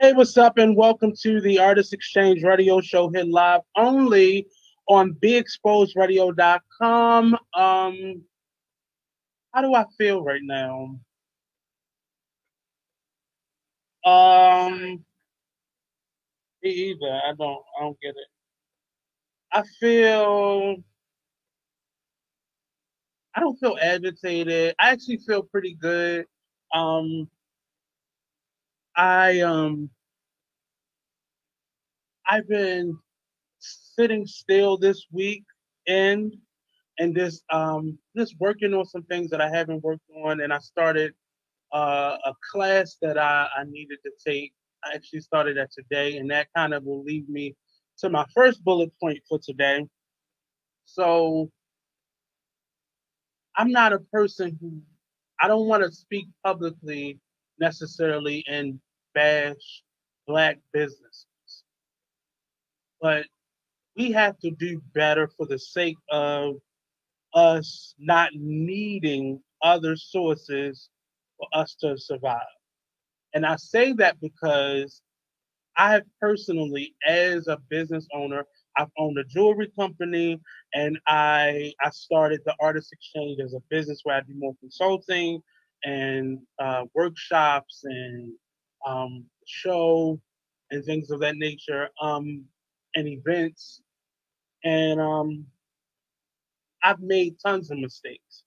Hey, what's up, and welcome to the Artist Exchange Radio Show hit live only on BeExposedRadio.com. Um, how do I feel right now? Um, me either. I don't. I don't get it. I feel. I don't feel agitated. I actually feel pretty good. Um, I um I've been sitting still this week and and just um just working on some things that I haven't worked on and I started uh, a class that I, I needed to take. I actually started that today and that kind of will lead me to my first bullet point for today. So I'm not a person who I don't want to speak publicly necessarily and bash black businesses. But we have to do better for the sake of us not needing other sources for us to survive. And I say that because I have personally, as a business owner, I've owned a jewelry company and I I started the Artist Exchange as a business where I do more consulting and uh, workshops and um, show and things of that nature, um, and events. And um, I've made tons of mistakes.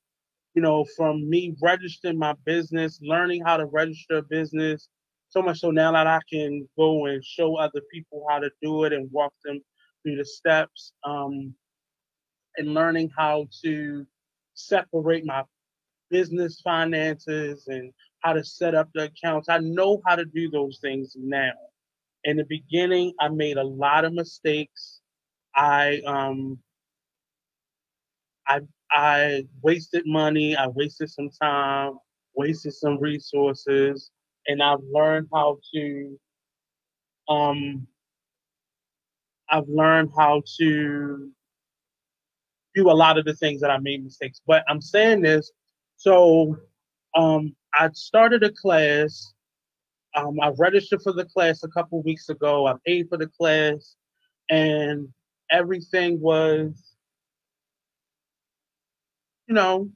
You know, from me registering my business, learning how to register a business, so much so now that I can go and show other people how to do it and walk them through the steps, um, and learning how to separate my business finances and how to set up the accounts. I know how to do those things now. In the beginning, I made a lot of mistakes. I um I I wasted money, I wasted some time, wasted some resources, and I've learned how to um I've learned how to do a lot of the things that I made mistakes. But I'm saying this so um I started a class. Um, I registered for the class a couple weeks ago. I paid for the class, and everything was, you know,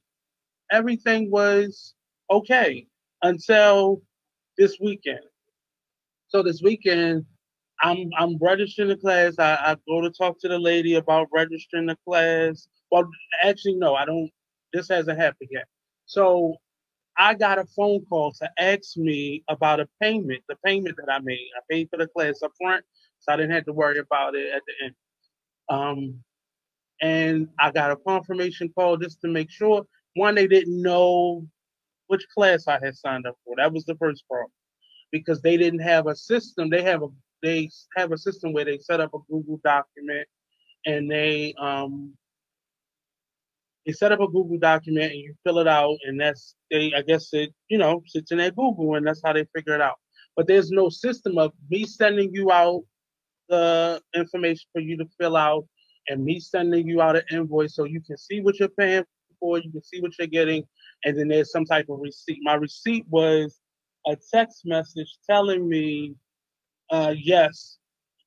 everything was okay until this weekend. So this weekend, I'm I'm registering the class. I, I go to talk to the lady about registering the class. Well, actually, no, I don't. This hasn't happened yet. So I got a phone call to ask me about a payment, the payment that I made. I paid for the class up front, so I didn't have to worry about it at the end. Um, and I got a confirmation call just to make sure. One, they didn't know which class I had signed up for. That was the first problem because they didn't have a system. They have a they have a system where they set up a Google document and they um they set up a Google document and you fill it out, and that's they I guess it you know sits in that Google, and that's how they figure it out. But there's no system of me sending you out the information for you to fill out, and me sending you out an invoice so you can see what you're paying for, you can see what you're getting, and then there's some type of receipt. My receipt was a text message telling me, uh, yes,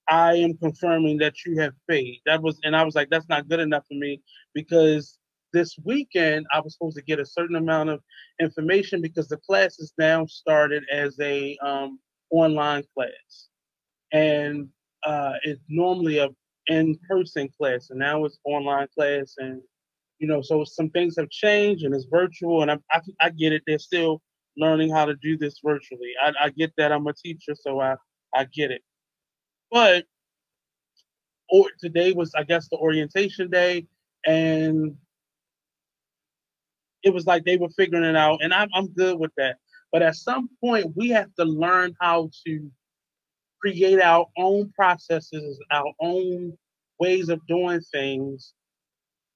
I am confirming that you have paid. That was, and I was like, that's not good enough for me because this weekend I was supposed to get a certain amount of information because the class is now started as a um, online class, and uh, it's normally a in-person class, and now it's online class, and you know, so some things have changed and it's virtual, and I I, I get it. They're still learning how to do this virtually. I, I get that. I'm a teacher, so I I get it. But or today was I guess the orientation day, and it was like they were figuring it out, and I'm I'm good with that. But at some point, we have to learn how to create our own processes, our own ways of doing things.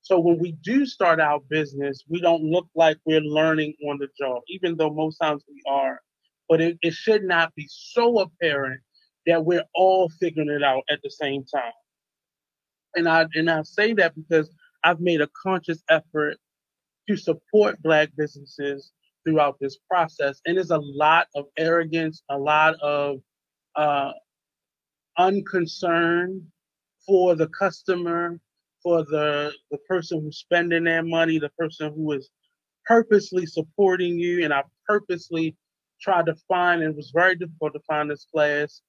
So when we do start our business, we don't look like we're learning on the job, even though most times we are. But it, it should not be so apparent that we're all figuring it out at the same time. And I and I say that because I've made a conscious effort to support Black businesses throughout this process. And there's a lot of arrogance, a lot of uh, unconcern for the customer, for the the person who's spending their money, the person who is purposely supporting you. And I purposely tried to find, and it was very difficult to find this class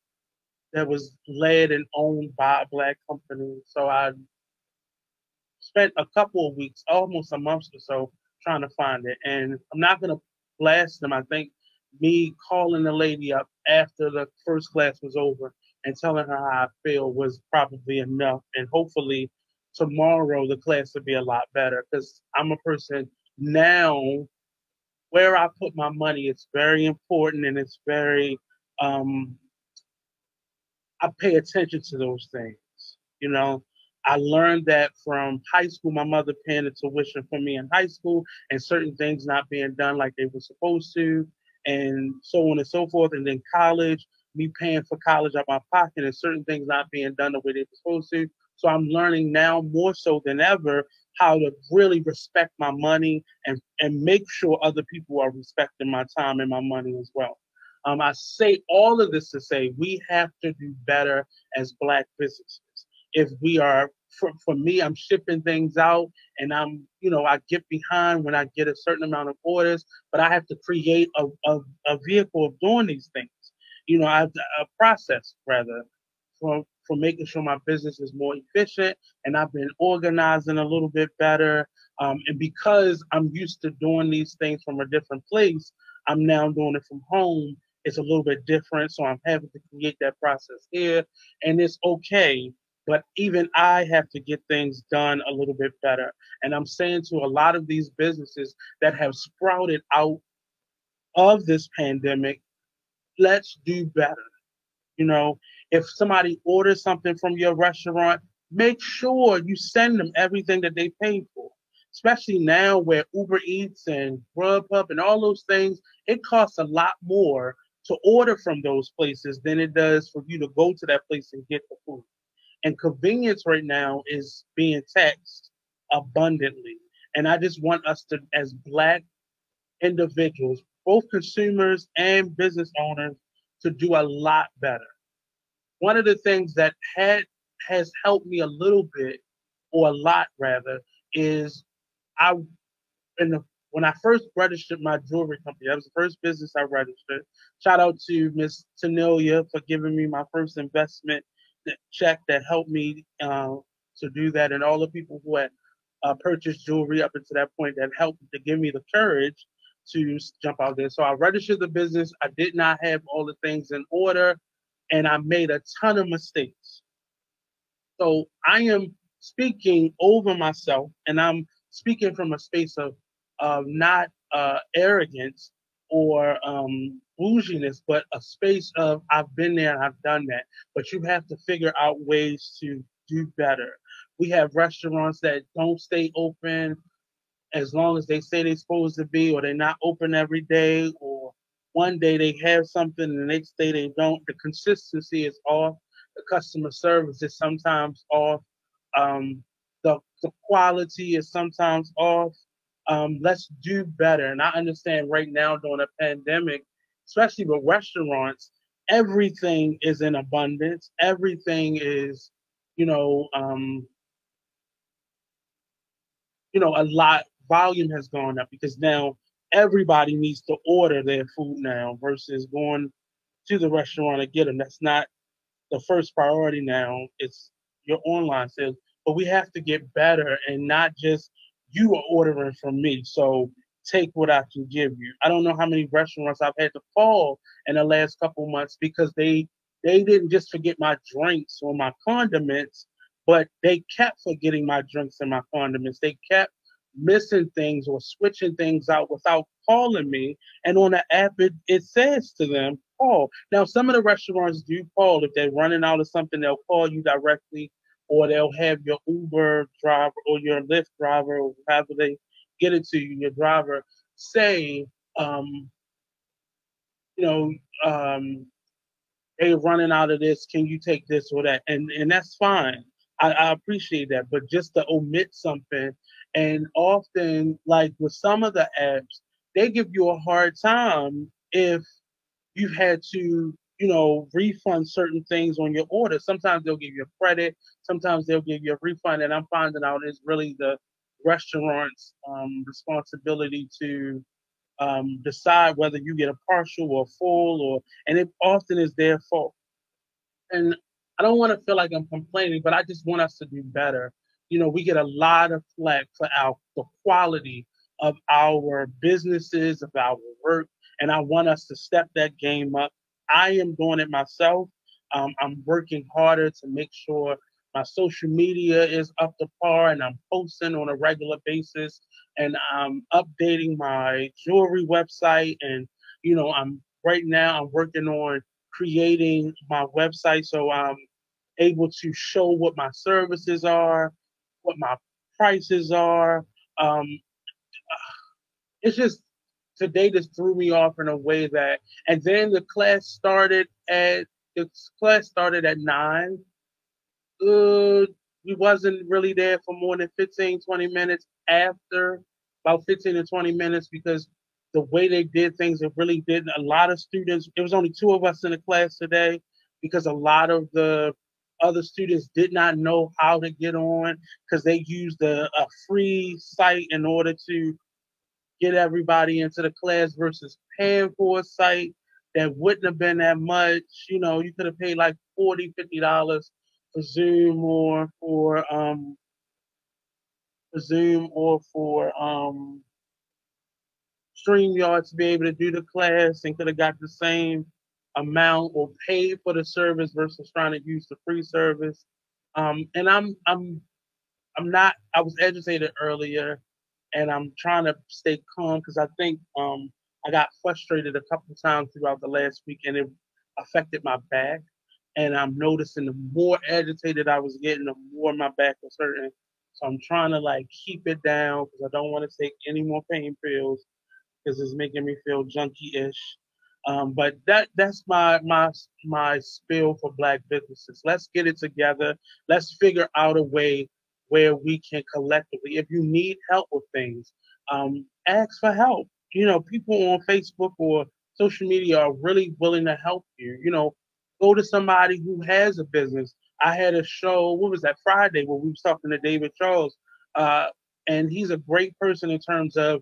that was led and owned by a black company. So I spent a couple of weeks, almost a month or so, trying to find it. And I'm not gonna blast them. I think me calling the lady up after the first class was over and telling her how I feel was probably enough. And hopefully tomorrow the class will be a lot better because I'm a person now where I put my money is very important and it's very um I pay attention to those things. You know, I learned that from high school, my mother paying the tuition for me in high school and certain things not being done like they were supposed to, and so on and so forth. And then college, me paying for college out of my pocket and certain things not being done the way they were supposed to. So I'm learning now more so than ever how to really respect my money and, and make sure other people are respecting my time and my money as well. Um, I say all of this to say we have to do better as Black businesses. If we are, for, for me, I'm shipping things out and I'm, you know, I get behind when I get a certain amount of orders, but I have to create a, a, a vehicle of doing these things. You know, I have to, a process rather for, for making sure my business is more efficient and I've been organizing a little bit better. Um, and because I'm used to doing these things from a different place, I'm now doing it from home it's a little bit different. So I'm having to create that process here, and it's okay. But even I have to get things done a little bit better. And I'm saying to a lot of these businesses that have sprouted out of this pandemic, let's do better. You know, if somebody orders something from your restaurant, make sure you send them everything that they paid for especially now where Uber Eats and Grubhub and all those things, it costs a lot more to order from those places than it does for you to go to that place and get the food. And convenience right now is being taxed abundantly. And I just want us to, as Black individuals, both consumers and business owners, to do a lot better. One of the things that had has helped me a little bit, or a lot rather, is I in the when I first registered my jewelry company, that was the first business I registered. Shout out to Miss Tanelia for giving me my first investment check that helped me uh, to do that, and all the people who had uh, purchased jewelry up until that point that helped to give me the courage to jump out there. So I registered the business. I did not have all the things in order, and I made a ton of mistakes. So I am speaking over myself, and I'm speaking from a space of of not uh, arrogance or um, bouginess, but a space of I've been there and I've done that. But you have to figure out ways to do better. We have restaurants that don't stay open as long as they say they're supposed to be, or they're not open every day, or one day they have something and the next day they don't. The consistency is off. The customer service is sometimes off. Um, the, the quality is sometimes off um, let's do better. And I understand right now during a pandemic, especially with restaurants, everything is in abundance. Everything is, you know, um, you know, a lot volume has gone up because now everybody needs to order their food now versus going to the restaurant to get them. That's not the first priority now. It's your online sales. But we have to get better and not just you are ordering from me. So take what I can give you. I don't know how many restaurants I've had to call in the last couple months because they they didn't just forget my drinks or my condiments, but they kept forgetting my drinks and my condiments. They kept missing things or switching things out without calling me. And on the app, it, it says to them, call. Now, some of the restaurants do call. If they're running out of something, they'll call you directly or they'll have your Uber driver or your Lyft driver or however they get it to you, your driver say, um, you know, um, hey, running out of this, can you take this or that? And and that's fine. I, I appreciate that. But just to omit something, and often like with some of the apps, they give you a hard time if you've had to, you you know, refund certain things on your order. Sometimes they'll give you a credit, sometimes they'll give you a refund, and I'm finding out it's really the restaurant's um, responsibility to um, decide whether you get a partial or full, or and it often is their fault. And I don't want to feel like I'm complaining, but I just want us to do better. You know, we get a lot of flack for our the quality of our businesses, of our work, and I want us to step that game up. I am doing it myself. Um, I'm working harder to make sure my social media is up to par and I'm posting on a regular basis and I'm updating my jewelry website. And, you know, I'm right now I'm working on creating my website so I'm able to show what my services are, what my prices are. Um, it's just today just threw me off in a way that, and then the class started at the class started at nine. Uh, we wasn't really there for more than 15, 20 minutes after, about 15 to 20 minutes because the way they did things, it really didn't. A lot of students, it was only two of us in the class today because a lot of the other students did not know how to get on because they used a, a free site in order to get everybody into the class versus paying for a site that wouldn't have been that much. You know, you could have paid like 40 $50 for Zoom or for um for Zoom or for um StreamYard to be able to do the class and could have got the same amount or paid for the service versus trying to use the free service. Um, and I'm I'm I'm not I was educated earlier and I'm trying to stay calm because I think um, I got frustrated a couple times throughout the last week and it affected my back. And I'm noticing the more agitated I was getting, the more my back was hurting. So I'm trying to like keep it down because I don't want to take any more pain pills because it's making me feel junky-ish. Um, but that that's my my my spill for black businesses. Let's get it together. Let's figure out a way where we can collectively, if you need help with things, um, ask for help. You know, people on Facebook or social media are really willing to help you. You know, go to somebody who has a business. I had a show, what was that, Friday, where we was talking to David Charles, uh, and he's a great person in terms of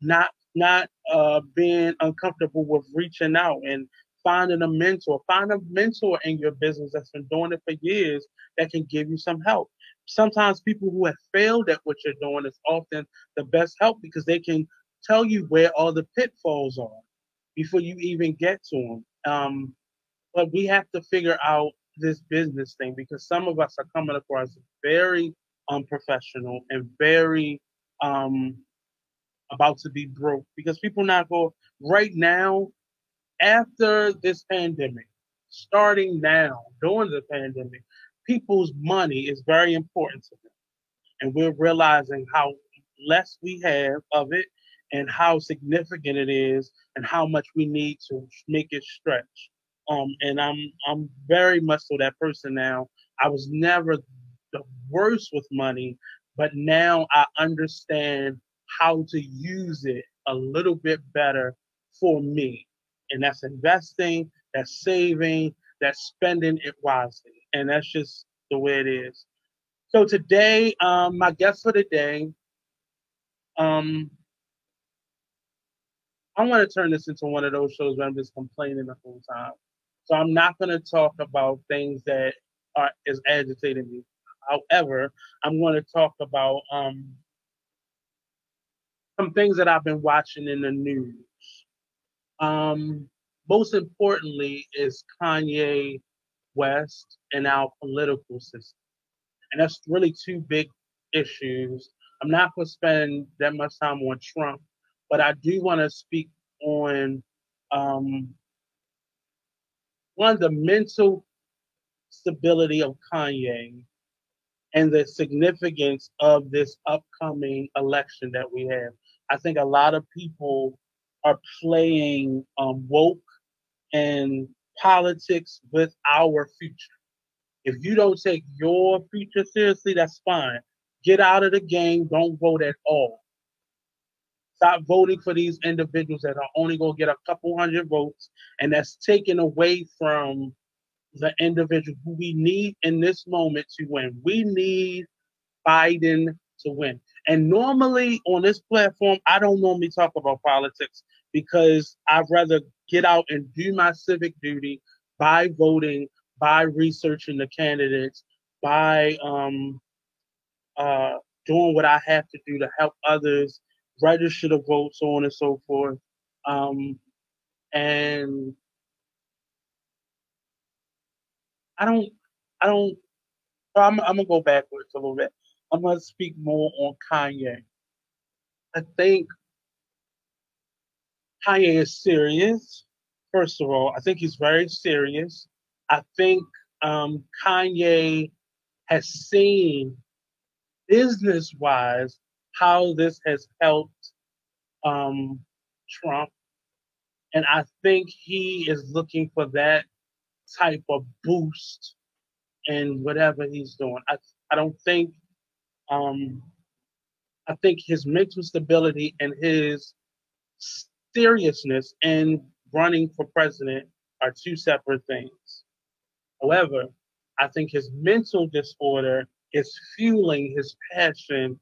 not not uh, being uncomfortable with reaching out and finding a mentor. Find a mentor in your business that's been doing it for years that can give you some help sometimes people who have failed at what you're doing is often the best help because they can tell you where all the pitfalls are before you even get to them. Um, but we have to figure out this business thing because some of us are coming across very unprofessional and very um, about to be broke because people not go right now after this pandemic starting now during the pandemic people's money is very important to them. And we're realizing how less we have of it and how significant it is and how much we need to make it stretch. Um, and I'm I'm very much so that person now. I was never the worst with money, but now I understand how to use it a little bit better for me. And that's investing, that's saving, that's spending it wisely and that's just the way it is. So today, um, my guest for the day, um, I want to turn this into one of those shows where I'm just complaining the whole time. So I'm not going to talk about things that are is agitating me. However, I'm going to talk about um, some things that I've been watching in the news. Um, most importantly is Kanye West and our political system. And that's really two big issues. I'm not going to spend that much time on Trump, but I do want to speak on um, one, the mental stability of Kanye and the significance of this upcoming election that we have. I think a lot of people are playing um, woke and politics with our future. If you don't take your future seriously, that's fine. Get out of the game. Don't vote at all. Stop voting for these individuals that are only going to get a couple hundred votes, and that's taken away from the individual who we need in this moment to win. We need Biden to win. And normally on this platform, I don't normally talk about politics because I'd rather get out and do my civic duty by voting, by researching the candidates, by um, uh, doing what I have to do to help others register to vote, so on and so forth. Um, and I don't, I don't. I'm, I'm gonna go backwards a little bit. I'm gonna speak more on Kanye. I think Kanye is serious. First of all, I think he's very serious. I think um, Kanye has seen business wise how this has helped um, Trump. And I think he is looking for that type of boost in whatever he's doing. I, I don't think, um, I think his mental stability and his seriousness in running for president are two separate things. However, I think his mental disorder is fueling his passion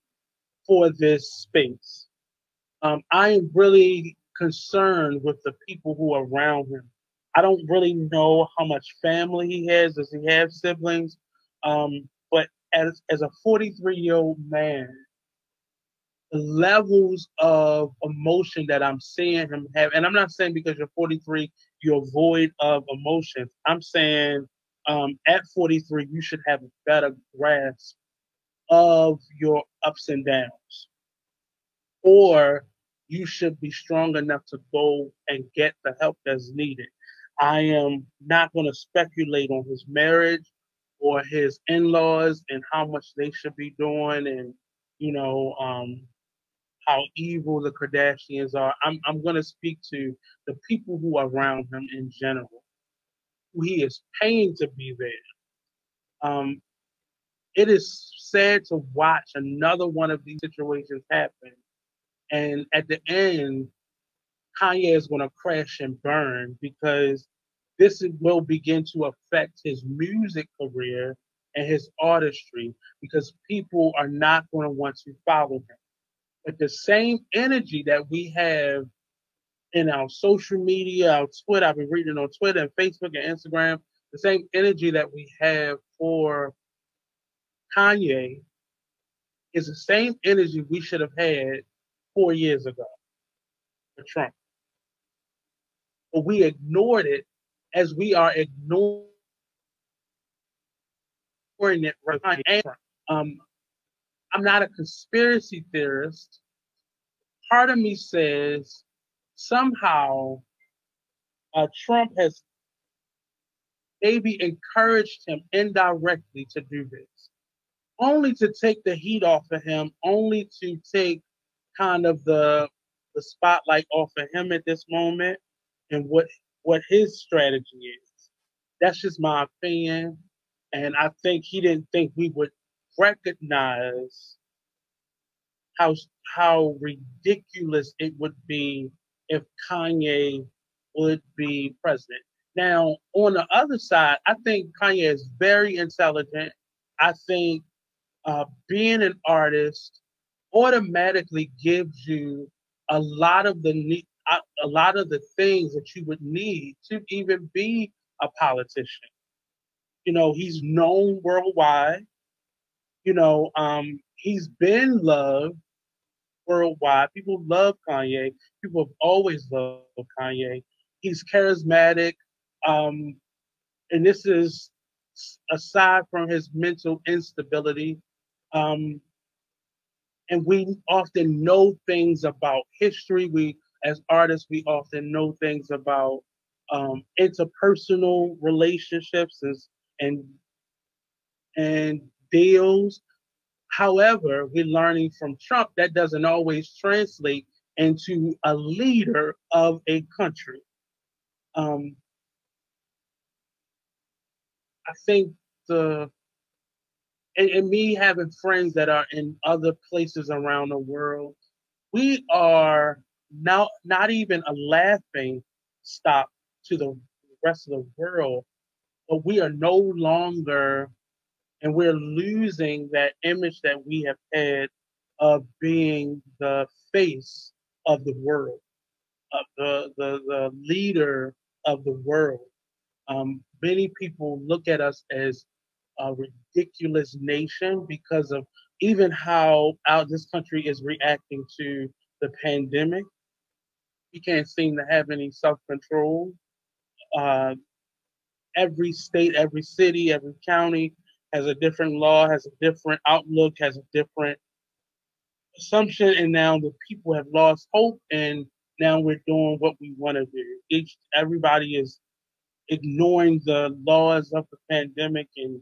for this space. Um, I am really concerned with the people who are around him. I don't really know how much family he has. Does he have siblings? Um, but as as a 43 year old man, the levels of emotion that I'm seeing him have, and I'm not saying because you're 43 you're void of emotions. I'm saying um, at 43 you should have a better grasp of your ups and downs. Or you should be strong enough to go and get the help that's needed. I am not going to speculate on his marriage or his in-laws and how much they should be doing and you know um, how evil the Kardashians are. I'm I'm going to speak to the people who are around him in general. Who he is paying to be there. Um, it is sad to watch another one of these situations happen. And at the end, Kanye is going to crash and burn because this will begin to affect his music career and his artistry because people are not going to want to follow him. But the same energy that we have in our social media, our Twitter, I've been reading on Twitter and Facebook and Instagram, the same energy that we have for Kanye is the same energy we should have had four years ago for Trump. But we ignored it as we are ignoring it right now. Um, I'm not a conspiracy theorist. Part of me says somehow uh, Trump has maybe encouraged him indirectly to do this only to take the heat off of him, only to take kind of the the spotlight off of him at this moment and what what his strategy is. That's just my opinion. And I think he didn't think we would recognize how how ridiculous it would be if Kanye would be president. Now, on the other side, I think Kanye is very intelligent. I think uh, being an artist automatically gives you a lot of the need, a lot of the things that you would need to even be a politician. You know, he's known worldwide. You know, um, he's been loved worldwide. People love Kanye. People have always loved Kanye. He's charismatic. Um, and this is aside from his mental instability, um, and we often know things about history. We, as artists, we often know things about um, interpersonal relationships and and deals. However, we're learning from Trump that doesn't always translate into a leader of a country. Um, I think the and, and me having friends that are in other places around the world, we are now not even a laughing stop to the rest of the world, but we are no longer, and we're losing that image that we have had of being the face of the world, of the the, the leader of the world. Um, many people look at us as a ridiculous nation because of even how out this country is reacting to the pandemic. We can't seem to have any self control. Uh, every state, every city, every county has a different law, has a different outlook, has a different assumption, and now the people have lost hope, and now we're doing what we want to do. Each everybody is ignoring the laws of the pandemic and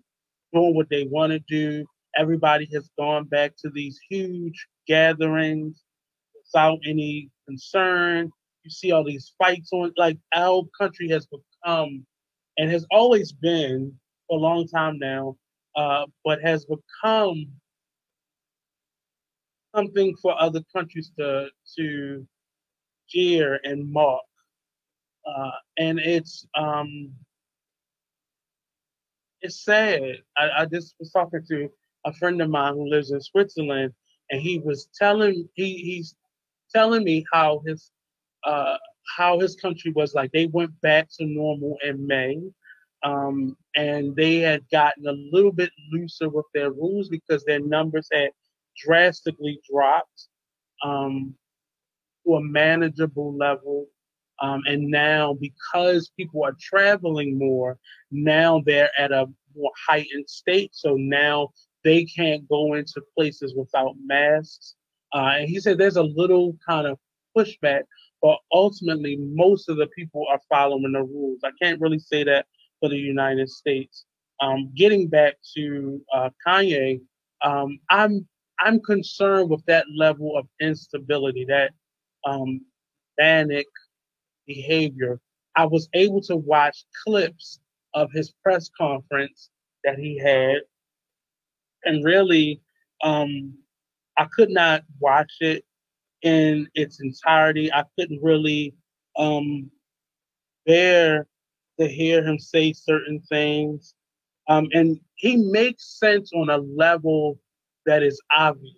doing what they want to do. Everybody has gone back to these huge gatherings without any concern. You see all these fights on, like our country has become and has always been for a long time now, uh, but has become something for other countries to to jeer and mock. Uh, and it's um, it's sad. I, I just was talking to a friend of mine who lives in Switzerland, and he was telling he he's telling me how his uh, how his country was like. They went back to normal in May, um, and they had gotten a little bit looser with their rules because their numbers had drastically dropped um, to a manageable level. Um, and now, because people are traveling more, now they're at a more heightened state. So now they can't go into places without masks. Uh, and he said there's a little kind of pushback, but ultimately, most of the people are following the rules. I can't really say that for the United States. Um, getting back to uh, Kanye, um, I'm I'm concerned with that level of instability, that um, manic behavior. I was able to watch clips of his press conference that he had, and really, um, I could not watch it in its entirety. I couldn't really um, bear to hear him say certain things. Um, and he makes sense on a level that is obvious.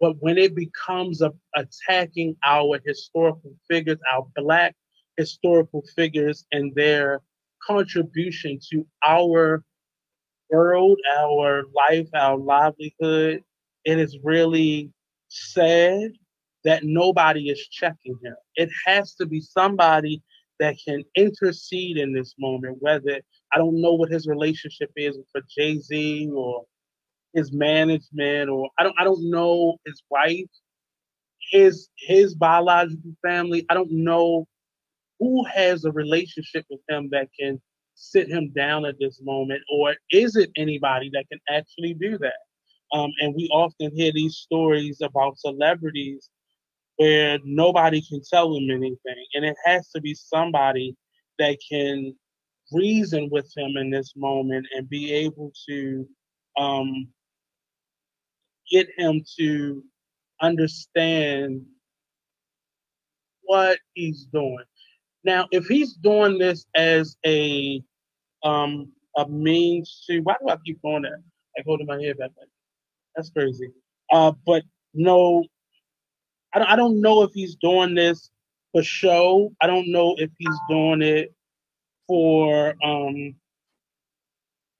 But when it becomes a, attacking our historical figures, our black historical figures, and their contribution to our world, our life, our livelihood, it is really sad that nobody is checking him. It has to be somebody that can intercede in this moment, whether I don't know what his relationship is with Jay Z or his management or I don't I don't know his wife, his his biological family. I don't know who has a relationship with him that can sit him down at this moment, or is it anybody that can actually do that? Um, and we often hear these stories about celebrities where nobody can tell them anything. And it has to be somebody that can reason with him in this moment and be able to um, get him to understand what he's doing. Now, if he's doing this as a um, a means to why do I keep going? I go to my head back. That's crazy. Uh, but no, I don't, I don't know if he's doing this for show. I don't know if he's doing it for um,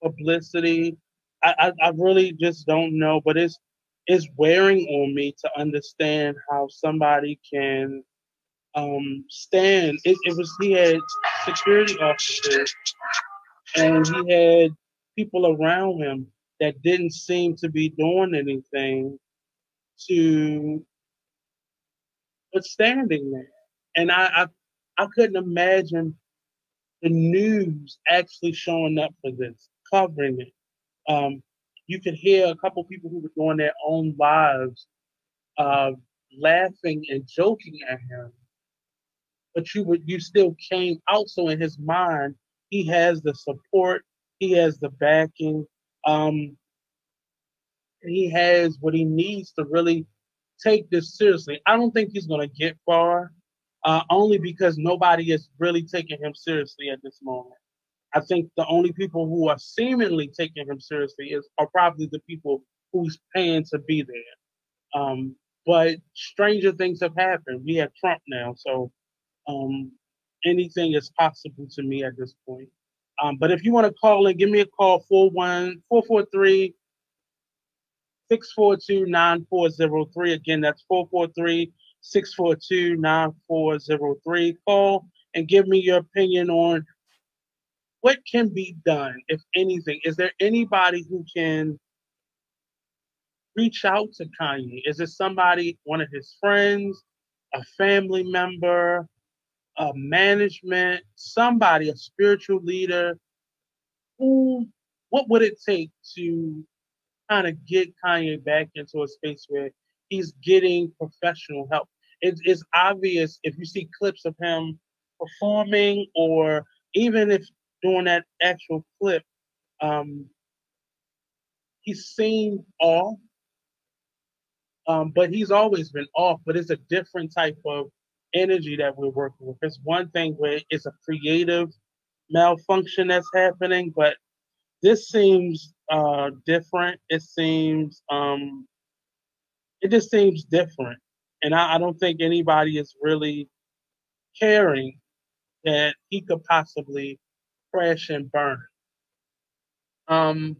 publicity. I, I, I really just don't know, but it's it's wearing on me to understand how somebody can um, stand. It, it was he had security officers and he had people around him that didn't seem to be doing anything to but standing there. And I, I, I couldn't imagine the news actually showing up for this, covering it. Um, you could hear a couple people who were doing their own lives uh, laughing and joking at him. But you would you still came out so in his mind he has the support, he has the backing, um, he has what he needs to really take this seriously. I don't think he's to get far, uh, only because nobody is really taking him seriously at this moment. I think the only people who are seemingly taking him seriously is are probably the people who's paying to be there. Um, but stranger things have happened. We have Trump now, so um, anything is possible to me at this point. Um, but if you want to call in, give me a call 41 443 642 9403. Again, that's 443 642 9403. Call and give me your opinion on what can be done, if anything. Is there anybody who can reach out to Kanye? Is it somebody, one of his friends, a family member, a management, somebody, a spiritual leader? Who, what would it take to kind of get Kanye back into a space where he's getting professional help? It's, it's obvious if you see clips of him performing or even if doing that actual clip, um, he seemed off um, but he's always been off, but it's a different type of energy that we're working with. It's one thing where it's a creative malfunction that's happening, but this seems uh, different. It seems um, it just seems different, and I, I don't think anybody is really caring that he could possibly crash and burn. Um,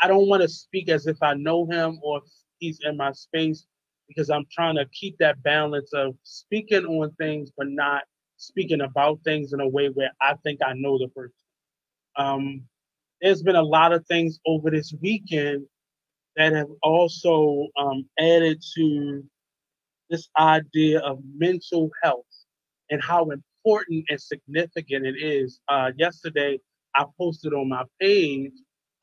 I don't want to speak as if I know him or he's in my space because I'm trying to keep that balance of speaking on things but not speaking about things in a way where I think I know the person. Um, there's been a lot of things over this weekend that have also um, added to this idea of mental health and how important and significant it is. Uh, yesterday, I posted on my page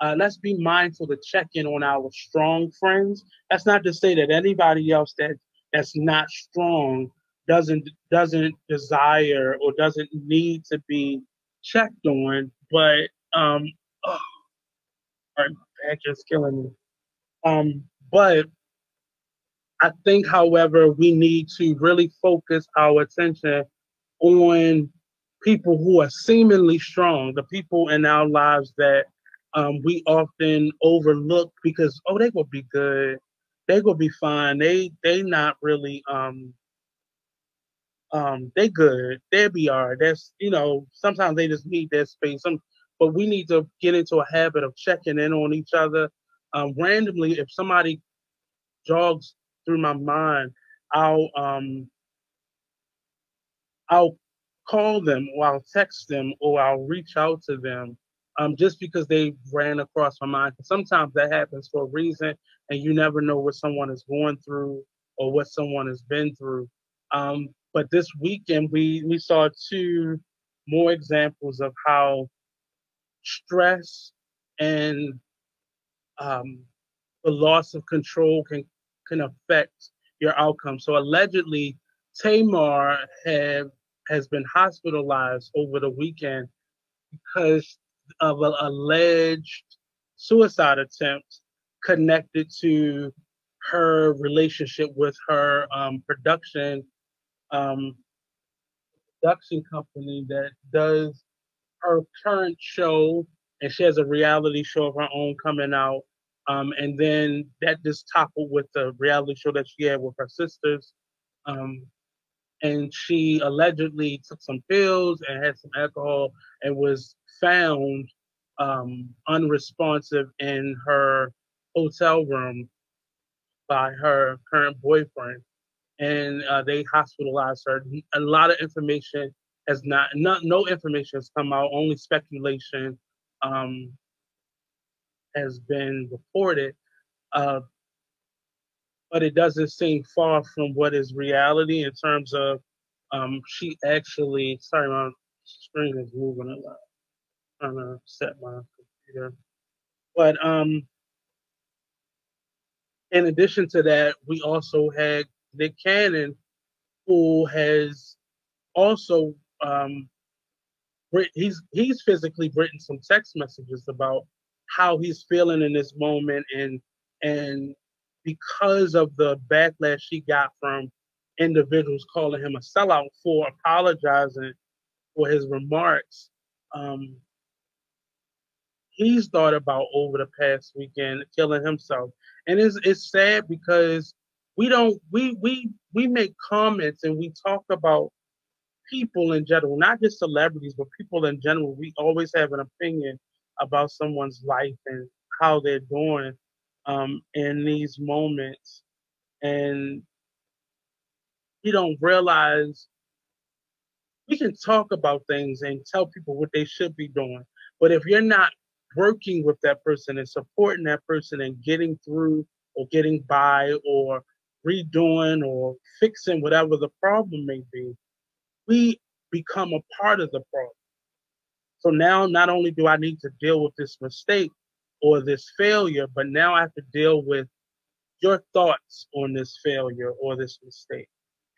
uh, let's be mindful to check in on our strong friends. That's not to say that anybody else that that's not strong doesn't doesn't desire or doesn't need to be checked on. But um, oh, my back is killing me. Um, but I think, however, we need to really focus our attention on people who are seemingly strong, the people in our lives that um, we often overlook because oh they will be good, they will be fine. They they not really um um they good. They be alright. That's you know sometimes they just need their space. Some but we need to get into a habit of checking in on each other. Um, randomly, if somebody jogs through my mind, I'll um I'll call them or I'll text them or I'll reach out to them um, just because they ran across my mind. Sometimes that happens for a reason, and you never know what someone is going through or what someone has been through. Um, but this weekend, we we saw two more examples of how stress and um, the loss of control can can affect your outcome. So allegedly, Tamar have has been hospitalized over the weekend because of an alleged suicide attempt connected to her relationship with her um, production um, production company that does her current show, and she has a reality show of her own coming out. Um, and then that just toppled with the reality show that she had with her sisters. Um, and she allegedly took some pills and had some alcohol and was found um, unresponsive in her hotel room by her current boyfriend, and uh, they hospitalized her. A lot of information has not, not no information has come out. Only speculation um, has been reported, uh, but it doesn't seem far from what is reality in terms of um, she actually. Sorry, my screen is moving a lot I'm trying to set my computer. But um, in addition to that, we also had Nick Cannon, who has also um, he's he's physically written some text messages about how he's feeling in this moment and and because of the backlash she got from individuals calling him a sellout for apologizing for his remarks. Um, he's thought about over the past weekend killing himself, and it's it's sad because we don't we we we make comments and we talk about people in general, not just celebrities, but people in general. We always have an opinion about someone's life and how they're doing um, in these moments, and we don't realize we can talk about things and tell people what they should be doing. But if you're not working with that person and supporting that person and getting through or getting by or redoing or fixing whatever the problem may be, we become a part of the problem. So now not only do I need to deal with this mistake or this failure, but now I have to deal with your thoughts on this failure or this mistake.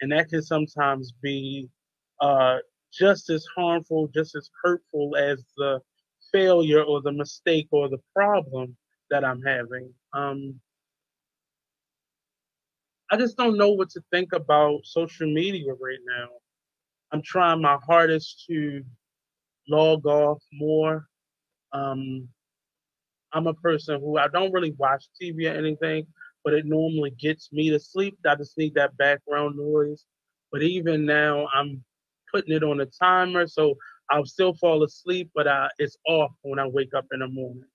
And that can sometimes be uh, just as harmful, just as hurtful as the failure or the mistake or the problem that I'm having. Um, I just don't know what to think about social media right now. I'm trying my hardest to log off more. Um, I'm a person who I don't really watch TV or anything, but it normally gets me to sleep. I just need that background noise. But even now, I'm putting it on a timer, so I'll still fall asleep, but uh, it's off when I wake up in the morning.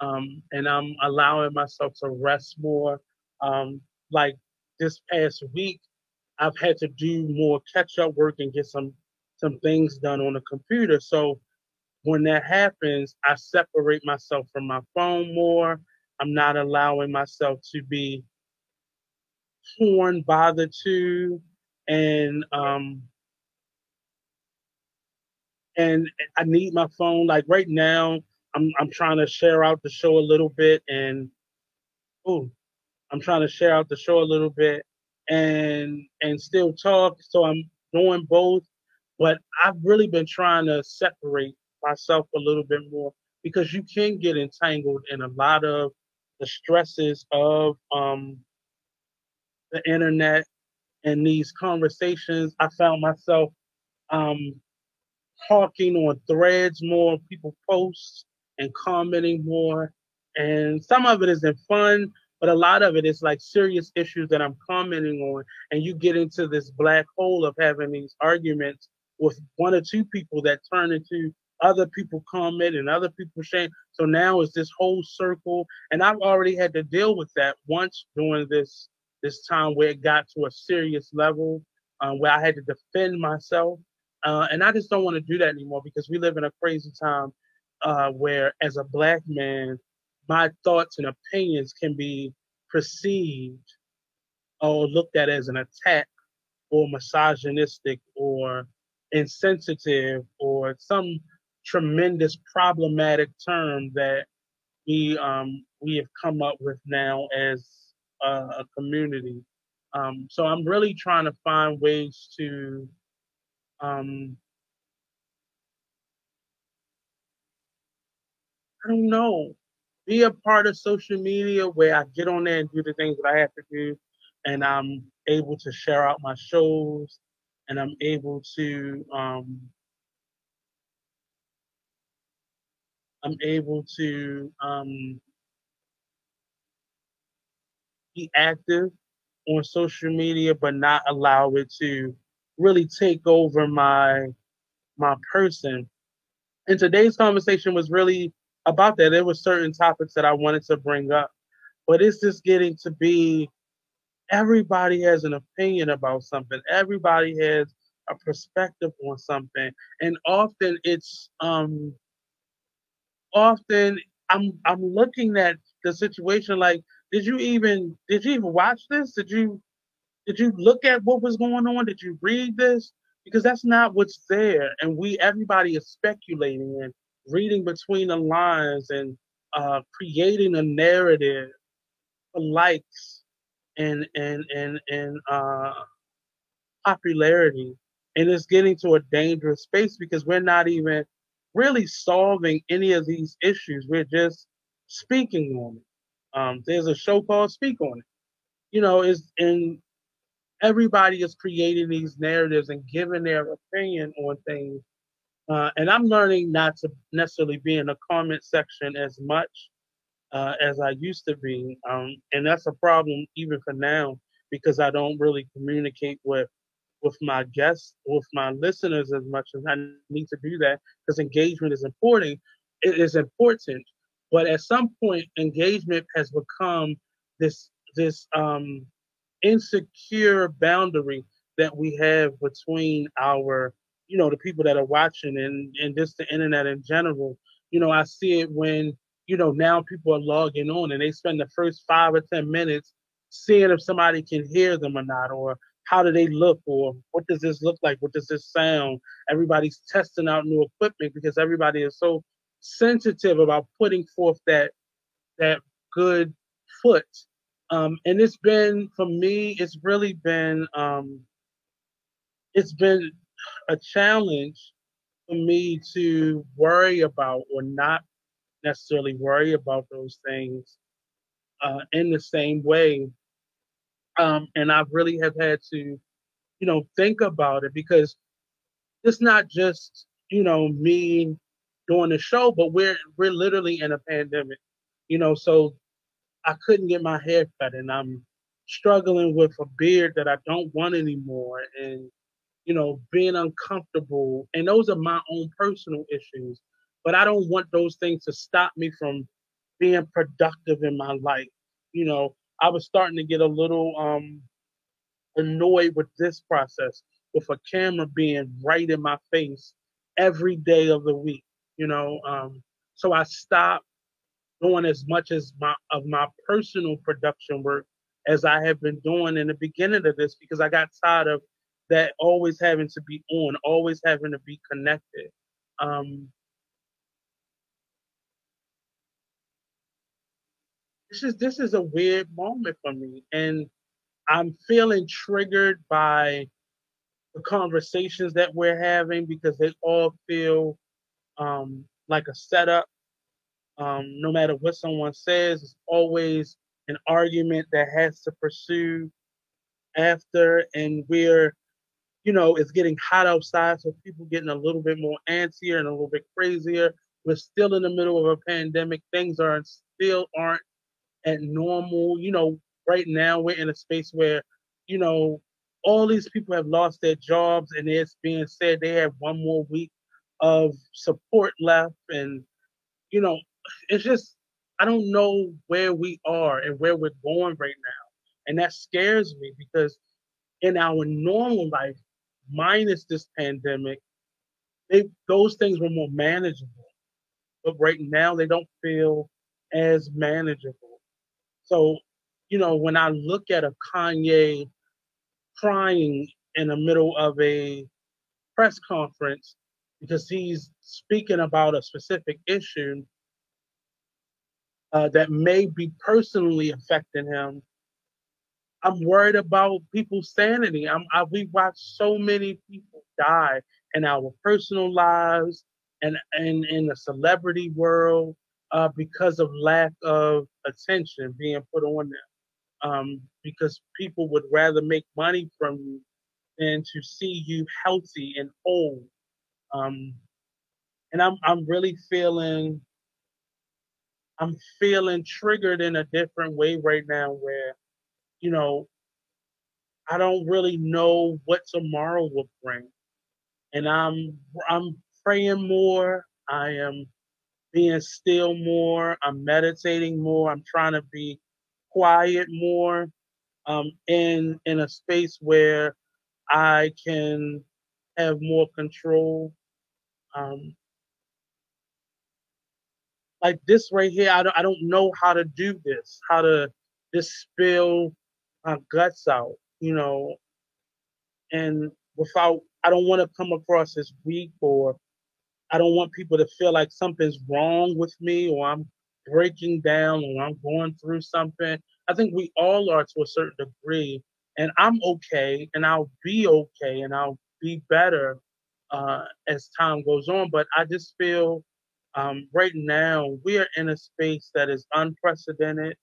Um, and I'm allowing myself to rest more. Um, like this past week, I've had to do more catch-up work and get some some things done on the computer. So when that happens, I separate myself from my phone more. I'm not allowing myself to be torn by the two, and um, and I need my phone. Like right now, I'm I'm trying to share out the show a little bit, and oh, I'm trying to share out the show a little bit, and and still talk. So I'm doing both, but I've really been trying to separate myself a little bit more because you can get entangled in a lot of the stresses of um, the internet and these conversations. I found myself um, talking on threads more, people post and commenting more. And some of it isn't fun, but a lot of it is like serious issues that I'm commenting on. And you get into this black hole of having these arguments with one or two people that turn into other people comment and other people saying. So now it's this whole circle. And I've already had to deal with that once during this this time where it got to a serious level um, where I had to defend myself uh, and I just don't want to do that anymore because we live in a crazy time uh, where, as a black man, my thoughts and opinions can be perceived or looked at as an attack or misogynistic or insensitive or some tremendous problematic term that we um, we have come up with now as a, a community. Um, so I'm really trying to find ways to um, I don't know. Be a part of social media where I get on there and do the things that I have to do, and I'm able to share out my shows, and I'm able to um, I'm able to um, be active on social media, but not allow it to really take over my my person. And today's conversation was really about that. There were certain topics that I wanted to bring up, but it's just getting to be everybody has an opinion about something. Everybody has a perspective on something, and often it's um often I'm I'm looking at the situation like, did you even did you even watch this? Did you did you look at what was going on? Did you read this? Because that's not what's there. And we, everybody is speculating and reading between the lines and uh, creating a narrative for likes and and and and uh, popularity, and it's getting to a dangerous space because we're not even really solving any of these issues. We're just speaking on it. Um, there's a show called Speak on It you know, is and everybody is creating these narratives and giving their opinion on things. Uh, and I'm learning not to necessarily be in the comment section as much uh, as I used to be. Um, and that's a problem even for now because I don't really communicate with with my guests, with my listeners as much as I need to do that because engagement is important. It is important, but at some point, engagement has become this this um, insecure boundary that we have between our, you know, the people that are watching and and just the internet in general. You know, I see it when you know now people are logging on and they spend the first five or ten minutes seeing if somebody can hear them or not, or how do they look, or what does this look like, what does this sound. Everybody's testing out new equipment because everybody is so sensitive about putting forth that that good foot um, and it's been for me, it's really been um, it's been a challenge for me to worry about or not necessarily worry about those things uh, in the same way. Um, and I really have had to, you know, think about it because it's not just, you know, me doing the show, but we're we're literally in a pandemic. You know, so I couldn't get my hair cut, and I'm struggling with a beard that I don't want anymore, and you know, being uncomfortable. And those are my own personal issues, but I don't want those things to stop me from being productive in my life. You know, I was starting to get a little um annoyed with this process, with a camera being right in my face every day of the week. You know, um, so I stopped doing as much as my of my personal production work as I have been doing in the beginning of this because I got tired of that always having to be on, always having to be connected. Um, this is this is a weird moment for me, and I'm feeling triggered by the conversations that we're having because they all feel um, like a setup um, no matter what someone says, it's always an argument that has to pursue after. And we're, you know, it's getting hot outside, so people getting a little bit more antsier and a little bit crazier. We're still in the middle of a pandemic. Things are still aren't at normal. You know, right now we're in a space where, you know, all these people have lost their jobs, and it's being said they have one more week of support left, and you know, it's just I don't know where we are and where we're going right now. And that scares me because in our normal life, minus this pandemic, they, those things were more manageable. But right now, they don't feel as manageable. So, you know, when I look at a Kanye crying in the middle of a press conference because he's speaking about a specific issue uh, that may be personally affecting him. I'm worried about people's sanity. I'm, I, we watch so many people die in our personal lives and, and in the celebrity world uh, because of lack of attention being put on them. Um, because people would rather make money from you than to see you healthy and whole. Um, and I'm I'm really feeling I'm feeling triggered in a different way right now where, you know, I don't really know what tomorrow will bring. And I'm I'm praying more. I am being still more. I'm meditating more. I'm trying to be quiet more. Um, in in a space where I can have more control. Um, like this right here, I don't, I don't know how to do this, how to just spill my guts out, you know, and without, I don't want to come across as weak or I don't want people to feel like something's wrong with me or I'm breaking down or I'm going through something. I think we all are to a certain degree, and I'm okay, and I'll be okay, and I'll be better uh, as time goes on. But I just feel um, right now we are in a space that is unprecedented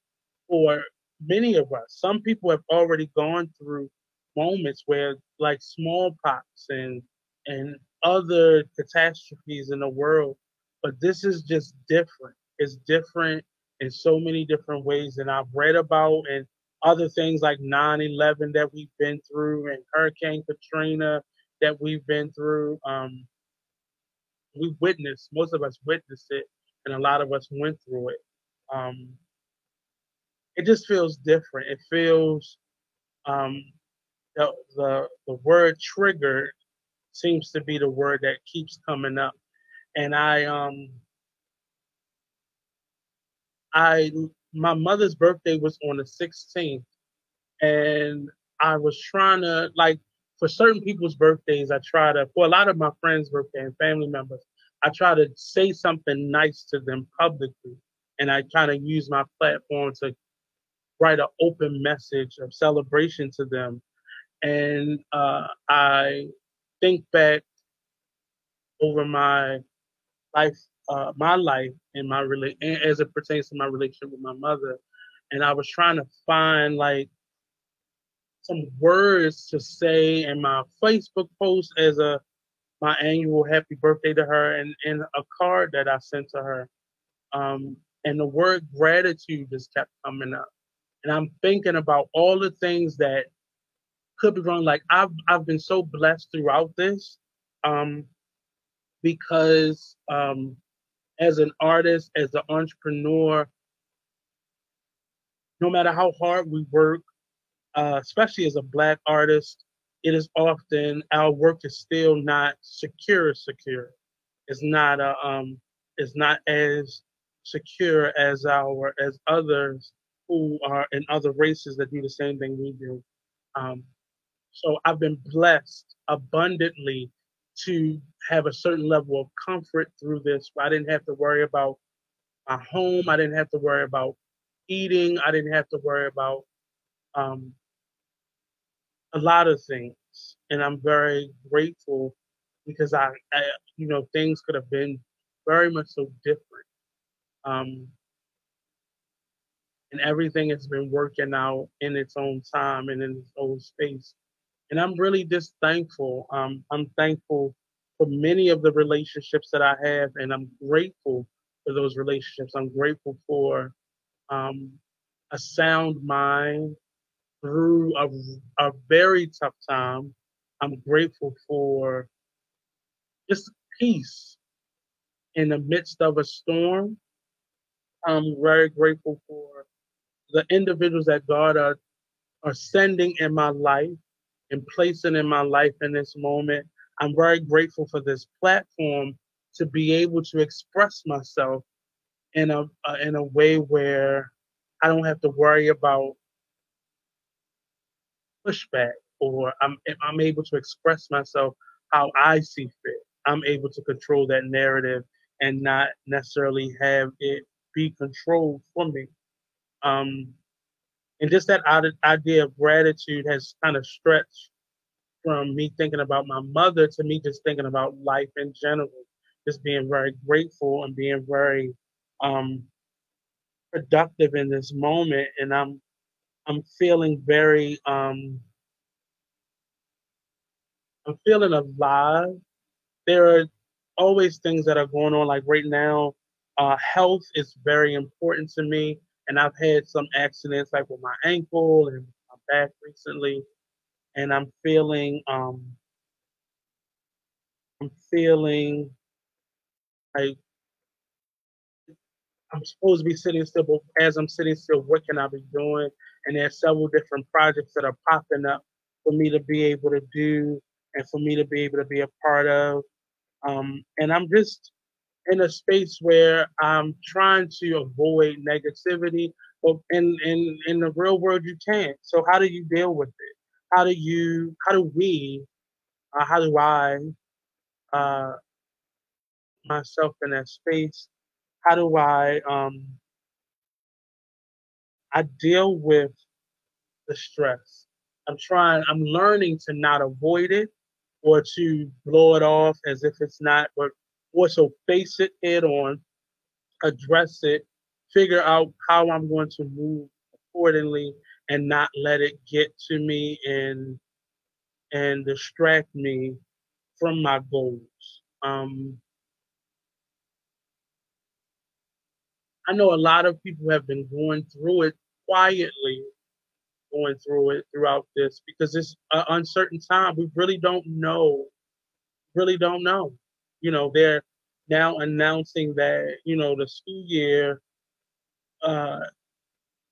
for many of us, some people have already gone through moments where like smallpox and and other catastrophes in the world, but this is just different. It's different in so many different ways and I've read about and other things like 9/11 that we've been through and Hurricane Katrina that we've been through. Um, we witnessed, most of us witnessed it, and a lot of us went through it. Um, it just feels different. It feels um, the, the the word triggered seems to be the word that keeps coming up, and I um I my mother's birthday was on the 16th, and I was trying to like for certain people's birthdays, I try to, for a lot of my friends' birthday and family members, I try to say something nice to them publicly. And I kind of use my platform to write an open message of celebration to them. And uh, I think back over my life, uh, my life and my rela- as it pertains to my relationship with my mother. And I was trying to find like some words to say in my Facebook post as a my annual happy birthday to her and, and a card that I sent to her. Um, and the word gratitude just kept coming up. And I'm thinking about all the things that could be wrong. Like I've I've been so blessed throughout this. Um, because um, as an artist, as an entrepreneur, no matter how hard we work, uh, especially as a black artist, it is often our work is still not secure secure. It's not a um it's not as secure as our as others who are in other races that do the same thing we do. Um, so I've been blessed abundantly to have a certain level of comfort through this. I didn't have to worry about my home. I didn't have to worry about eating. I didn't have to worry about um, a lot of things, and I'm very grateful because I, I you know, things could have been very much so different. Um, and everything has been working out in its own time and in its own space. And I'm really just thankful. Um, I'm thankful for many of the relationships that I have, and I'm grateful for those relationships. I'm grateful for um, a sound mind, through a, a very tough time. I'm grateful for just peace in the midst of a storm. I'm very grateful for the individuals that God are, are sending in my life and placing in my life in this moment. I'm very grateful for this platform to be able to express myself in a uh, in a way where I don't have to worry about pushback or I'm I'm able to express myself how I see fit. I'm able to control that narrative and not necessarily have it be controlled for me. Um, and just that idea of gratitude has kind of stretched from me thinking about my mother to me just thinking about life in general, just being very grateful and being very um, productive in this moment. And I'm I'm feeling very um I'm feeling alive. There are always things that are going on. Like right now, uh, health is very important to me, and I've had some accidents, like with my ankle and my back recently, and I'm feeling um, I'm feeling like I'm supposed to be sitting still, but as I'm sitting still, what can I be doing? And there's several different projects that are popping up for me to be able to do and for me to be able to be a part of. Um, and I'm just in a space where I'm trying to avoid negativity, but in, in, in the real world, you can't. So how do you deal with it? How do you, how do we, uh, how do I, uh, myself in that space? How do I, um, I deal with the stress. I'm trying, I'm learning to not avoid it or to blow it off as if it's not, but so face it head on, address it, figure out how I'm going to move accordingly and not let it get to me and and distract me from my goals. Um, I know a lot of people have been going through it quietly, going through it throughout this because it's an uncertain time. We really don't know, really don't know. You know, they're now announcing that you know the school year uh,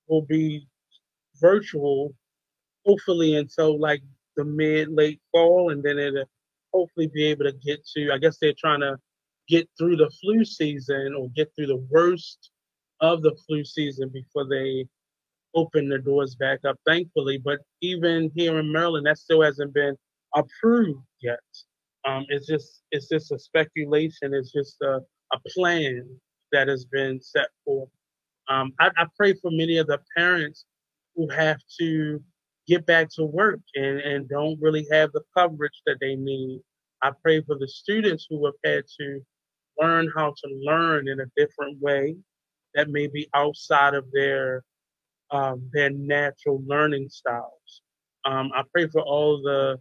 will be virtual, hopefully until like the mid late fall, and then it'll hopefully be able to get to. I guess they're trying to get through the flu season or get through the worst of the flu season before they open the doors back up. Thankfully, but even here in Maryland, that still hasn't been approved yet. Um, it's just it's just a speculation. It's just a, a plan that has been set forth. Um, I, I pray for many of the parents who have to get back to work and, and don't really have the coverage that they need. I pray for the students who have had to learn how to learn in a different way that may be outside of their um, their natural learning styles. Um, I pray for all the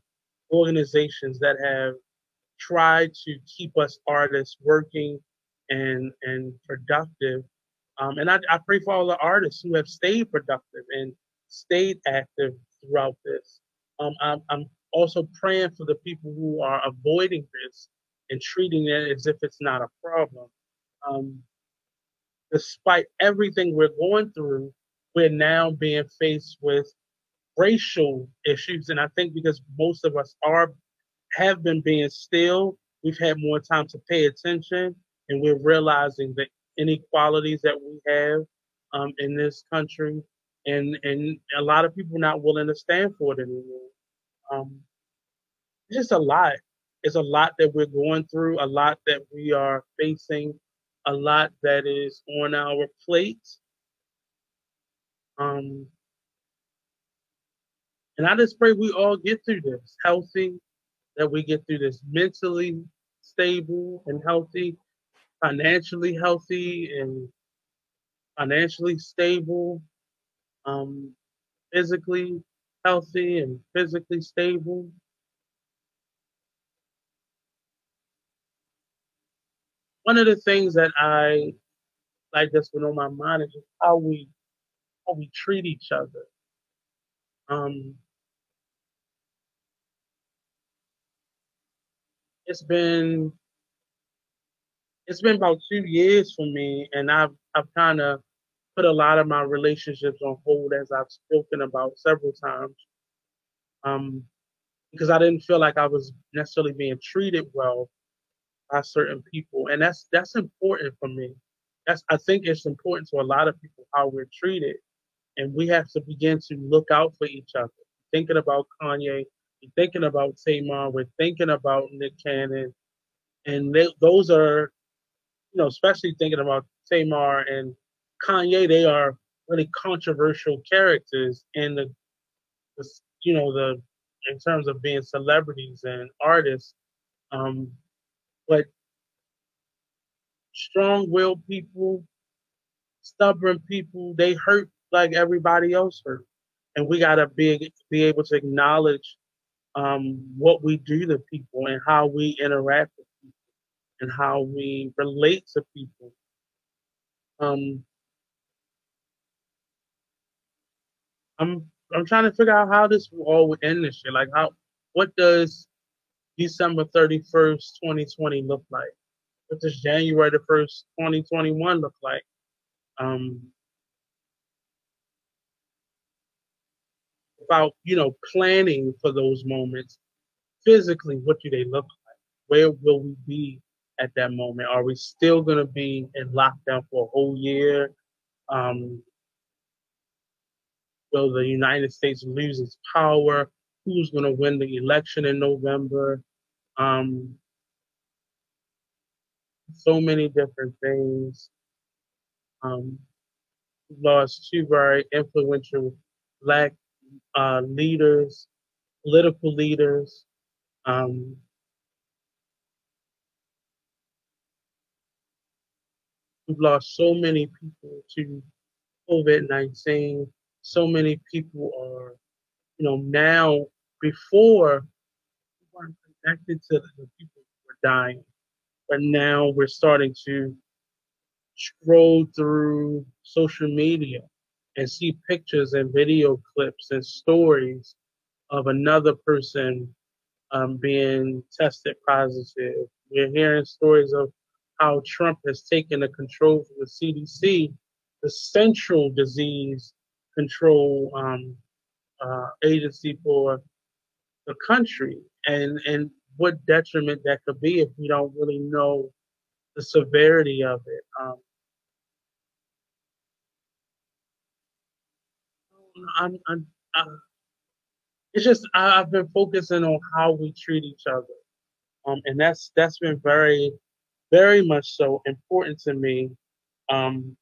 organizations that have tried to keep us artists working and and productive. Um, and I, I pray for all the artists who have stayed productive and stayed active throughout this. Um, I'm, I'm also praying for the people who are avoiding this and treating it as if it's not a problem. Um, despite everything we're going through, we're now being faced with racial issues. And I think because most of us are have been being still, we've had more time to pay attention and we're realizing the inequalities that we have um, in this country. And, and a lot of people not willing to stand for it anymore. Um, it's just a lot. It's a lot that we're going through, a lot that we are facing a lot that is on our plate. Um, and I just pray we all get through this healthy, that we get through this mentally stable and healthy, financially healthy and financially stable, um, physically healthy and physically stable. one of the things that I like that's been on my mind is how we how we treat each other. Um, it's been it's been about two years for me, and I've I've kind of put a lot of my relationships on hold as I've spoken about several times. Um, because I didn't feel like I was necessarily being treated well by certain people, and that's that's important for me. That's I think it's important to a lot of people how we're treated, and we have to begin to look out for each other. Thinking about Kanye, we're thinking about Tamar, we're thinking about Nick Cannon, and they, those are, you know, especially thinking about Tamar and Kanye, they are really controversial characters in the, the you know, the in terms of being celebrities and artists. Um, but strong-willed people, stubborn people, they hurt like everybody else hurt, and we gotta be be able to acknowledge um, what we do to people and how we interact with people and how we relate to people. Um, I'm I'm trying to figure out how this all would end this year. Like how what does December 31st, 2020 look like? What does January the 1st, 2021 look like? Um, about, you know, planning for those moments. Physically, what do they look like? Where will we be at that moment? Are we still going to be in lockdown for a whole year? Um, will the United States lose its power? Who's going to win the election in November? Um, so many different things. Um, lost two very influential black uh, leaders, political leaders. Um, we've lost so many people to COVID 19, so many people are, you know, now before we weren't connected to the people who were dying, but now we're starting to scroll through social media and see pictures and video clips and stories of another person um, being tested positive. We're hearing stories of how Trump has taken the control from the CDC, the Central Disease Control um, uh, Agency for the country, and and what detriment that could be if we don't really know the severity of it. Um, I'm, I'm, I'm, it's just I, have been focusing on how we treat each other, um, and that's that's been very, very much so important to me. Um,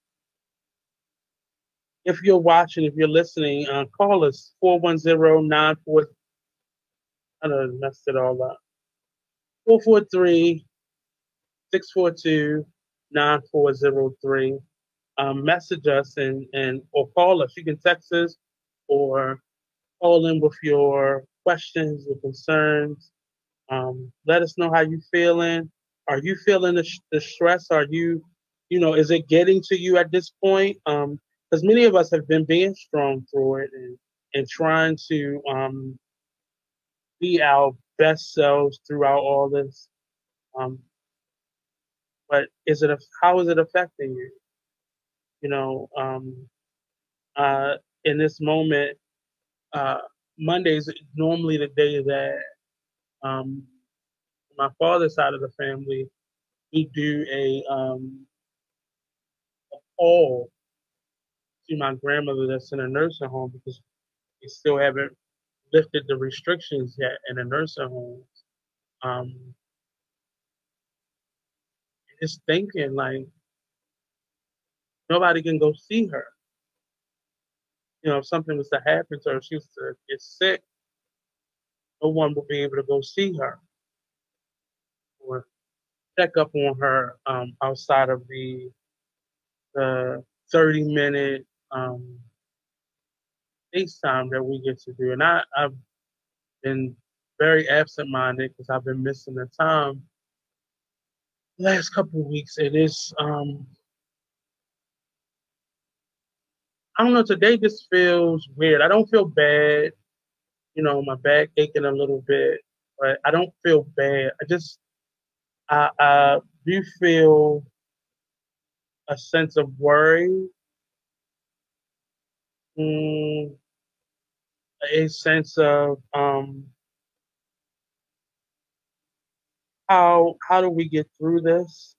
if you're watching, if you're listening, uh, call us 410 I don't messed it all up. 443 642 9403. Um, message us and, and or call us. You can text us or call in with your questions, your concerns. Um, let us know how you feeling. Are you feeling the, the stress? Are you, you know, is it getting to you at this point? Because um, many of us have been being strong through it and, and trying to um, be our best selves throughout all this. Um, but is it a, how is it affecting you? You know, um, uh, in this moment, uh, Mondays normally the day that um, my father's side of the family we do a, um, a call to my grandmother that's in a nursing home because we still haven't lifted the restrictions yet in the nursing homes. Um, just thinking like nobody can go see her you know, if something was to happen to her, she was to get sick, no one would be able to go see her or check up on her um, outside of the the 30 minute um, FaceTime that we get to do. And I, I've been very absent minded because I've been missing the time. Last couple of weeks, it is um, I don't know. Today just feels weird. I don't feel bad. You know, my back aching a little bit, but I don't feel bad. I just, I, I do feel a sense of worry, mm, a sense of um, how how do we get through this?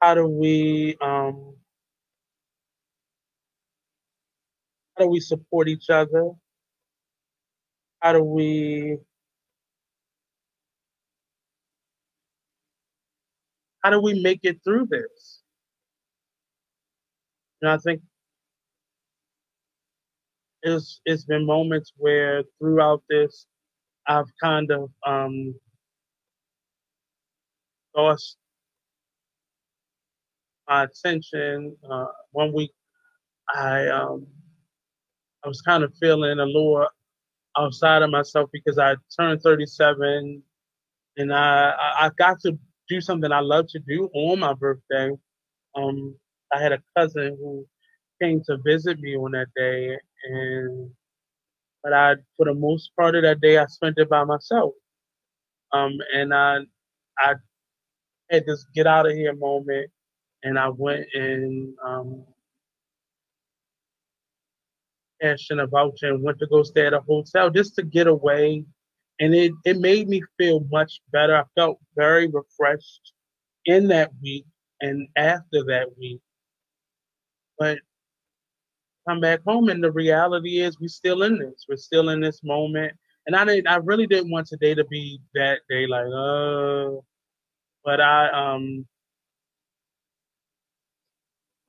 How do we um, How do we support each other? How do we how do we make it through this? And I think it's it's been moments where throughout this I've kind of um, lost my attention. Uh, one week I um, I was kind of feeling a little outside of myself because I turned 37 and I, I got to do something I love to do on my birthday. Um, I had a cousin who came to visit me on that day, and but I, for the most part of that day, I spent it by myself. Um, and I, I had this get out of here moment, and I went and um, cashed in and went to go stay at a hotel just to get away. And it, it made me feel much better. I felt very refreshed in that week and after that week. But come back home and the reality is we're still in this. We're still in this moment. And I didn't I really didn't want today to be that day like, oh but I um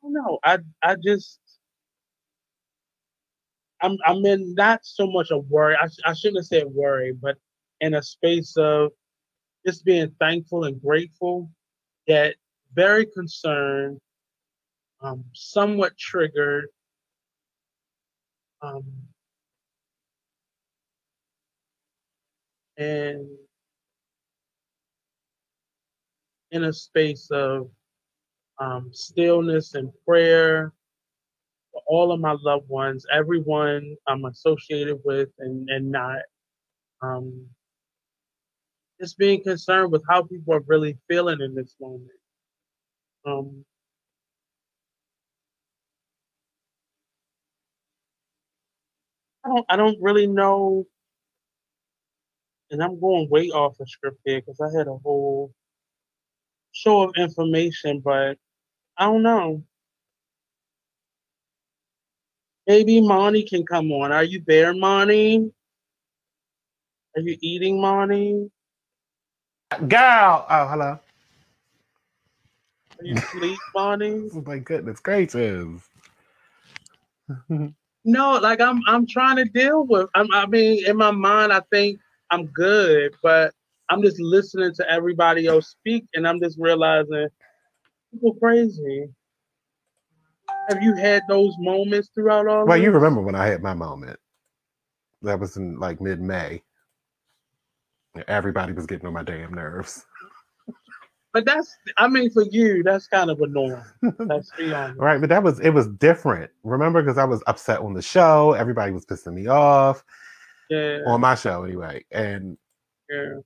I don't know. I I just I'm I'm in not so much a worry. I, I shouldn't have said worry, but in a space of just being thankful and grateful, yet very concerned, um, somewhat triggered, Um, and in a space of um, stillness and prayer all of my loved ones, everyone I'm associated with and, and not. Um, just being concerned with how people are really feeling in this moment. Um, I don't, I don't really know, and I'm going way off the script here because I had a whole show of information, but I don't know. Maybe Monty can come on. Are you there, Monty? Are you eating, Monty? Girl, oh hello. Are you asleep, Monty? Oh my goodness gracious. No, like I'm I'm trying to deal with. I'm, I mean, in my mind, I think I'm good, but I'm just listening to everybody else speak, and I'm just realizing people crazy. Have you had those moments throughout all? Well, you remember when I had my moment. That was in like mid May. Everybody was getting on my damn nerves. But that's, I mean, for you, that's kind of annoying. Let's be honest. Right, but that was it was different. Remember, because I was upset on the show, everybody was pissing me off Yeah, on my show anyway, and yeah.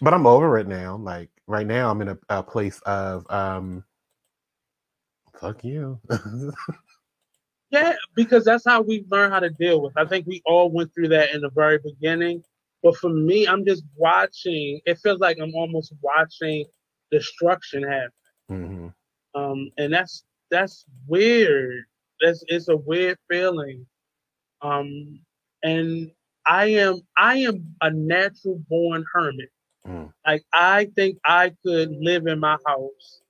but I'm over it now. Like right now, I'm in a, a place of um, fuck you. Yeah, because that's how we learn how to deal with. I think we all went through that in the very beginning. But for me, I'm just watching. It feels like I'm almost watching destruction happen. hmm Um, and that's that's weird. That's it's a weird feeling. Um, and I am I am a natural born hermit. Mm. Like I think I could live in my house,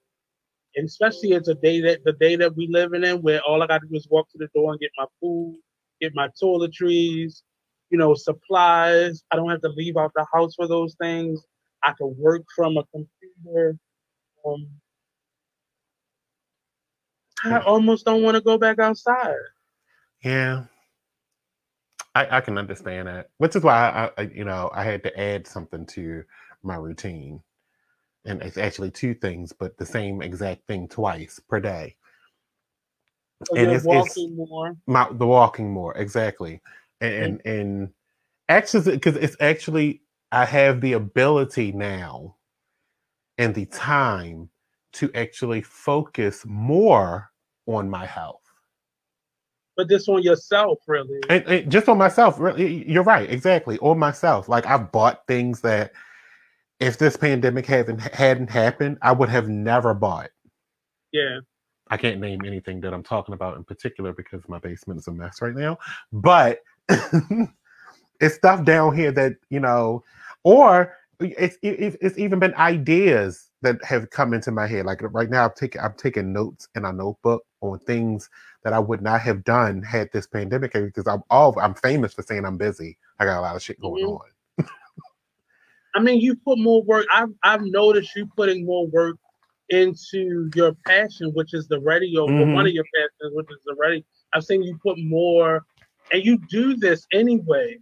and especially it's a day that the day that we living in, where all I got to do is walk to the door and get my food, get my toiletries, you know, supplies. I don't have to leave out the house for those things. I can work from a computer. Um, I almost don't want to go back outside. Yeah, I, I can understand that, which is why I, I, you know, I had to add something to my routine, and it's actually two things, but the same exact thing twice per day. So And it's- it's- walking more. My the walking more exactly, and and, and actually, because it's actually I have the ability now, and the time to actually focus more on my health. But this on yourself, really. and, and just on myself really you're right exactly on myself like I've bought things that if this pandemic hadn't hadn't happened i would have never bought Yeah. i can't name anything that i'm talking about in particular because my basement is a mess right now but it's stuff down here that you know or it's it's, it's even been ideas that have come into my head like right now i'm taking i'm taking notes in a notebook on things that I would not have done had this pandemic because I'm all I'm famous for saying I'm busy. I got a lot of shit going Mhm. on. I mean, you put more work. I've I've noticed you putting more work into your passion, which is the radio. Mhm. one of your passions, which is the radio. I've seen you put more, and you do this anyway.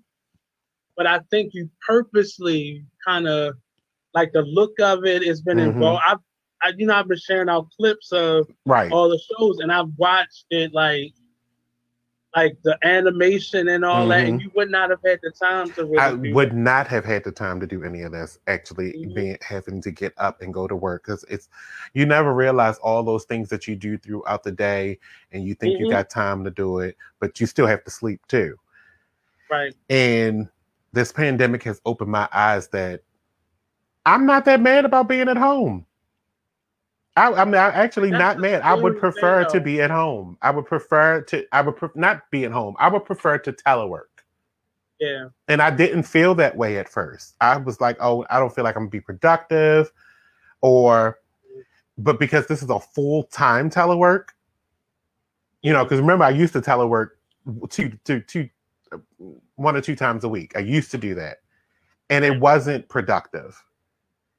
But I think you purposely kind of like the look of it has been Mhm. involved. I've, I, you know, I've been sharing out clips of Right. all the shows, and I've watched it like, like the animation and all that, and you would not have had the time to really. I would not have had the time to do any of this. Actually, Mhm. being having to get up and go to work because it's you never realize all those things that you do throughout the day, and you think you Mhm. got time to do it, but you still have to sleep too. right. And this pandemic has opened my eyes that I'm not that mad about being at home. I, I'm not actually That's not mad. I would prefer to be at home. I would prefer to. I would pref- not be at home. I would prefer to telework. Yeah. And I didn't feel that way at first. I was like, oh, I don't feel like I'm gonna be productive, or, but because this is a full time telework, you know, because remember I used to telework two, two, two, one or two times a week. I used to do that, and it wasn't productive.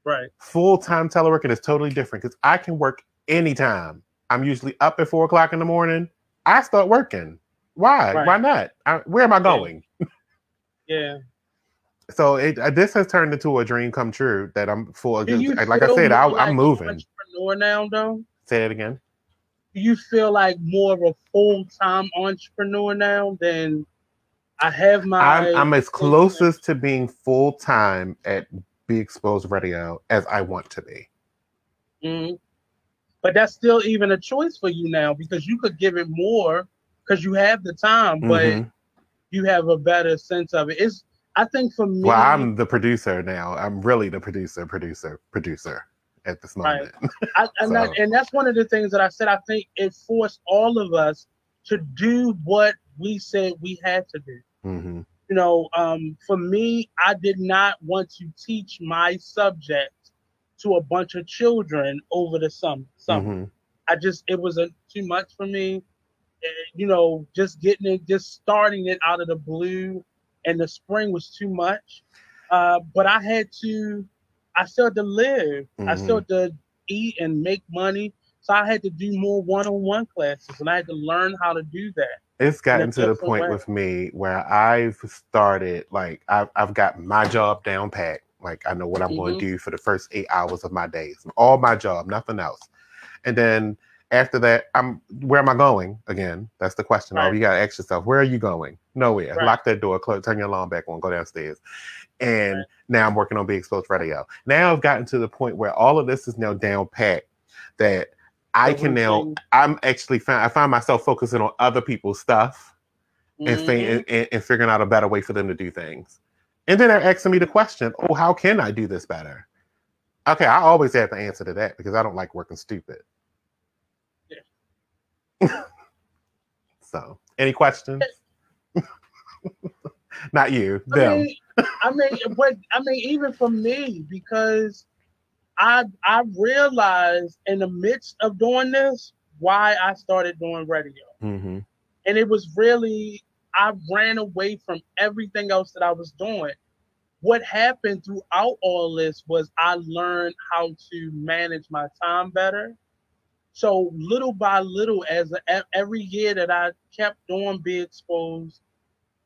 Right. Full time teleworking is totally different because I can work anytime. I'm usually up at four o'clock in the morning. I start working. Why? Right. Why not? I, where am I going? Yeah. So it uh, this has turned into a dream come true that I'm full. Like I said, I, like I'm moving. Entrepreneur now, though. Say it again. Do you feel like more of a full time entrepreneur now than I have my? I'm, I'm as closest to being full time at Be Exposed Radio as I want to be. Mhm. But that's still even a choice for you now because you could give it more because you have the time, but Mhm. you have a better sense of it. It's I think for me, Well, I'm the producer now. I'm really the producer, producer, producer at this Right. moment. I, and, So- that, and that's one of the things that I said. I think it forced all of us to do what we said we had to do. hmm You know, um, for me, I did not want to teach my subject to a bunch of children over the summer. summer. hmm I just it was a, too much for me. You know, just getting it, just starting it out of the blue, and the spring was too much. Uh, but I had to, I still had to live. I Mhm. still had to eat and make money. So I had to do more one-on-one classes, and I had to learn how to do that. It's gotten to the point with me where I've started like I've I've got my job down pat. Like I know what I'm going Mhm. to do for the first eight hours of my days. All my job, nothing else. And then after that, I'm where am I going? Again, that's the question. Oh, you gotta ask yourself, where are you going? Nowhere. Right. Lock that door, close, turn your alarm back on, go downstairs. And Right. now I'm working on Be Exposed Radio. Now I've gotten to the point where all of this is now down pat that I can now. I'm actually find I find myself focusing on other people's stuff and, Mhm. fi- and, and figuring out a better way for them to do things. And then they're asking me the question, oh, how can I do this better? Okay, I always have the answer to that because I don't like working stupid. Yeah. so, any questions? Not you, I them. mean, I mean, but I mean, even for me, because I I realized in the midst of doing this why I started doing radio, hmm and it was really I ran away from everything else that I was doing. What happened throughout all this was I learned how to manage my time better. So little by little, as e- every year that I kept doing Be Exposed,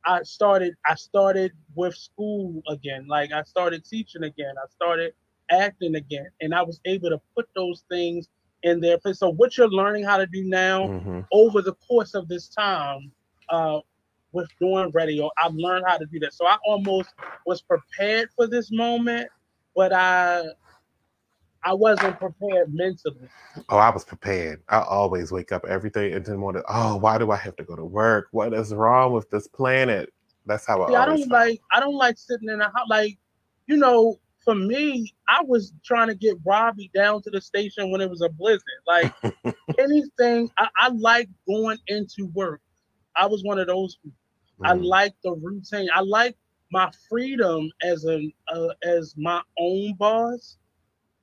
I started I started with school again. Like I started teaching again. I started acting again. And I was able to put those things in their place. So what you're learning how to do now hmm over the course of this time, uh, with doing radio, I've learned how to do that. So I almost was prepared for this moment, but I I wasn't prepared mentally. Oh, I was prepared. I always wake up every day and then want to, oh, why do I have to go to work? What is wrong with this planet? That's how I See, I don't felt. like I don't like sitting in a house. Like, you know, for me, I was trying to get Robbie down to the station when it was a blizzard. Like anything, I, I like going into work. I was one of those people. I Mhm. like the routine. I like my freedom as a uh, as my own boss,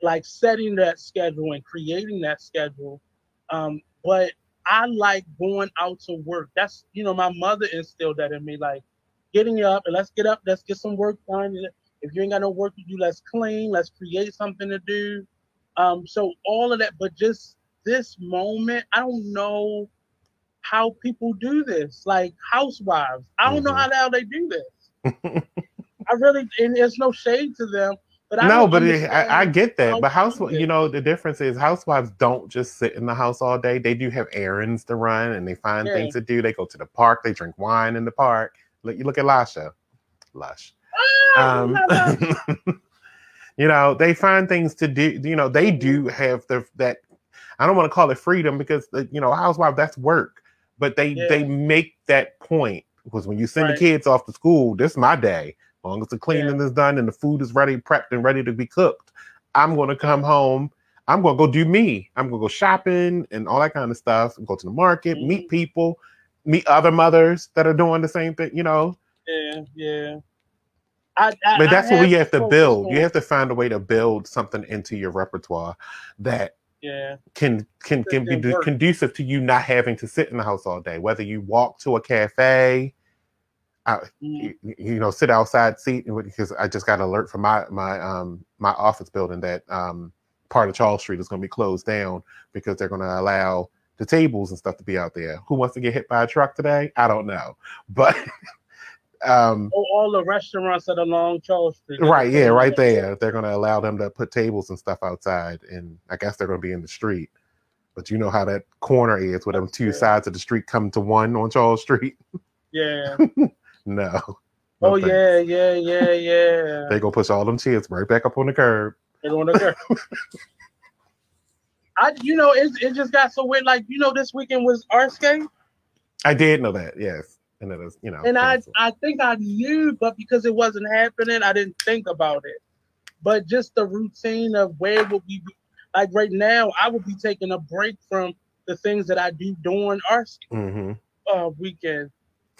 like setting that schedule and creating that schedule. Um, but I like going out to work. That's you know my mother instilled that in me, like getting up and let's get up, let's get some work done. If you ain't got no work to do, let's clean, let's create something to do. Um, so all of that, but just this moment, I don't know how people do this, like housewives. I don't know Mhm. how the hell they do this. I really, and there's no shade to them, but I no, but it, I, I get that. But house, you know, the difference is housewives don't just sit in the house all day. They do have errands to run, and they find Yeah. things to do. They go to the park. They drink wine in the park. Look, you look at Lasha, Lush. Ah, Um, you know, they find things to do. You know, they do have the that. I don't want to call it freedom because uh, you know, housewife that's work, but they Yeah. they make that point because when you send Right. the kids off to school, this is my day. As long as the cleaning is done and the food is ready, prepped and ready to be cooked, I'm going to come home. I'm going to go do me. I'm going to go shopping and all that kind of stuff. Go to the market, Mm-hmm. meet people, meet other mothers that are doing the same thing. You know, yeah, yeah. I, I, but I that's what we have to build. You have to find a way to build something into your repertoire that yeah, can can can be work. conducive to you not having to sit in the house all day. Whether you walk to a cafe, mm, you, you know, sit outside, seat because I just got an alert from my my um my office building that um part of Charles Street is going to be closed down because they're going to allow the tables and stuff to be out there. Who wants to get hit by a truck today? I don't know, but um, Oh, all the restaurants that are along Charles Street. right, yeah, right there. They're going to allow them to put tables and stuff outside, and I guess they're going to be in the street. But you know how that corner is, where them two Yeah. sides of the street come to one on Charles Street. Yeah. No. Oh No yeah, yeah, yeah, yeah. They gonna push all them chairs right back up on the curb. They're on the curb. I, you know, it, it just got so weird. Like, you know, this weekend was Artscape, I did know that, yes. And it was, you know, and I, canceled. I think I knew, but because it wasn't happening, I didn't think about it. But just the routine of where would we be? Like right now, I would be taking a break from the things that I do during our Mhm. uh, weekend.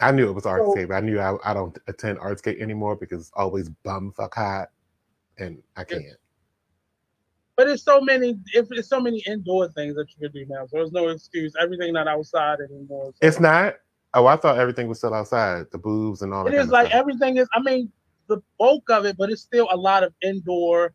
I knew it was Artscape. I knew I, I don't attend Artscape anymore because it's always bum fuck hot, and I can't. But it's so many, if it's so many indoor things that you can do now, so there's no excuse. Everything not outside anymore. So It's not. Oh, I thought everything was still outside, the boobs and all that. It of like stuff. everything is. I mean, the bulk of it, but it's still a lot of indoor.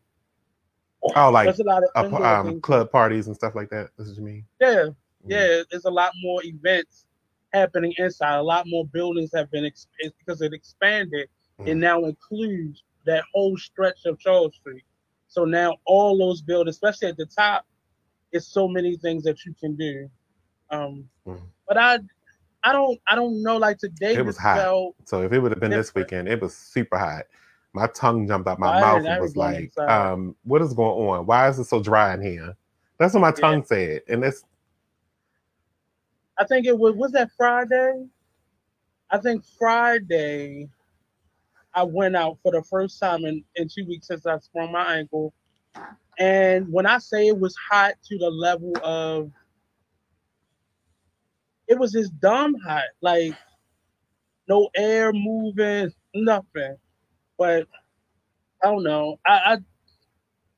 Oh, like There's a lot of indoor um, club parties and stuff like that. This is what you mean? Yeah, Mm. yeah. There's a lot more events happening inside. A lot more buildings have been ex- because it expanded. It Mm. now includes that whole stretch of Charles Street. So now all those buildings, especially at the top, it's so many things that you can do. Um, Mm. but I, I don't, I don't know. Like today, It was hot. So if it would have been this weekend, it was super hot. My tongue jumped out my I mouth and was like, um, "What is going on? Why is it so dry in here?" That's what my Yeah. tongue said, and it's I think it was was that Friday. I think Friday. I went out for the first time in, in two weeks since I sprung my ankle. And when I say it was hot to the level of it was just dumb hot, like no air moving, nothing. But I don't know. I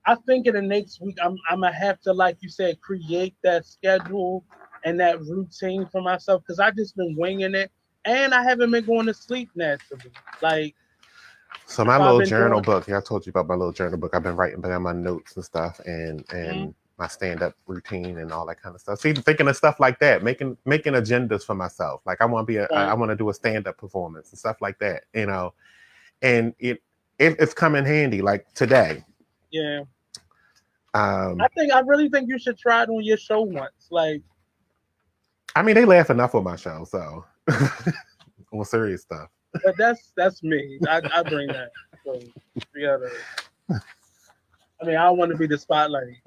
I, I think in the next week I'm I'm gonna have to, like you said, create that schedule and that routine for myself because I've just been winging it and I haven't been going to sleep naturally. Like So my little journal doing- book, yeah, I told you about my little journal book. I've been writing down my notes and stuff, and and Mm-hmm. My stand up routine and all that kind of stuff. See, thinking of stuff like that, making making agendas for myself. Like I want to be a, I, Right. I want to do a stand up performance and stuff like that. You know, and it, it it's come in handy. Like today, yeah, um, I think I really think you should try it on your show once. Like I mean, they laugh enough on my show, so on serious stuff. but that's that's me. I, I bring that. So you gotta. I mean, I don't want to be the spotlight.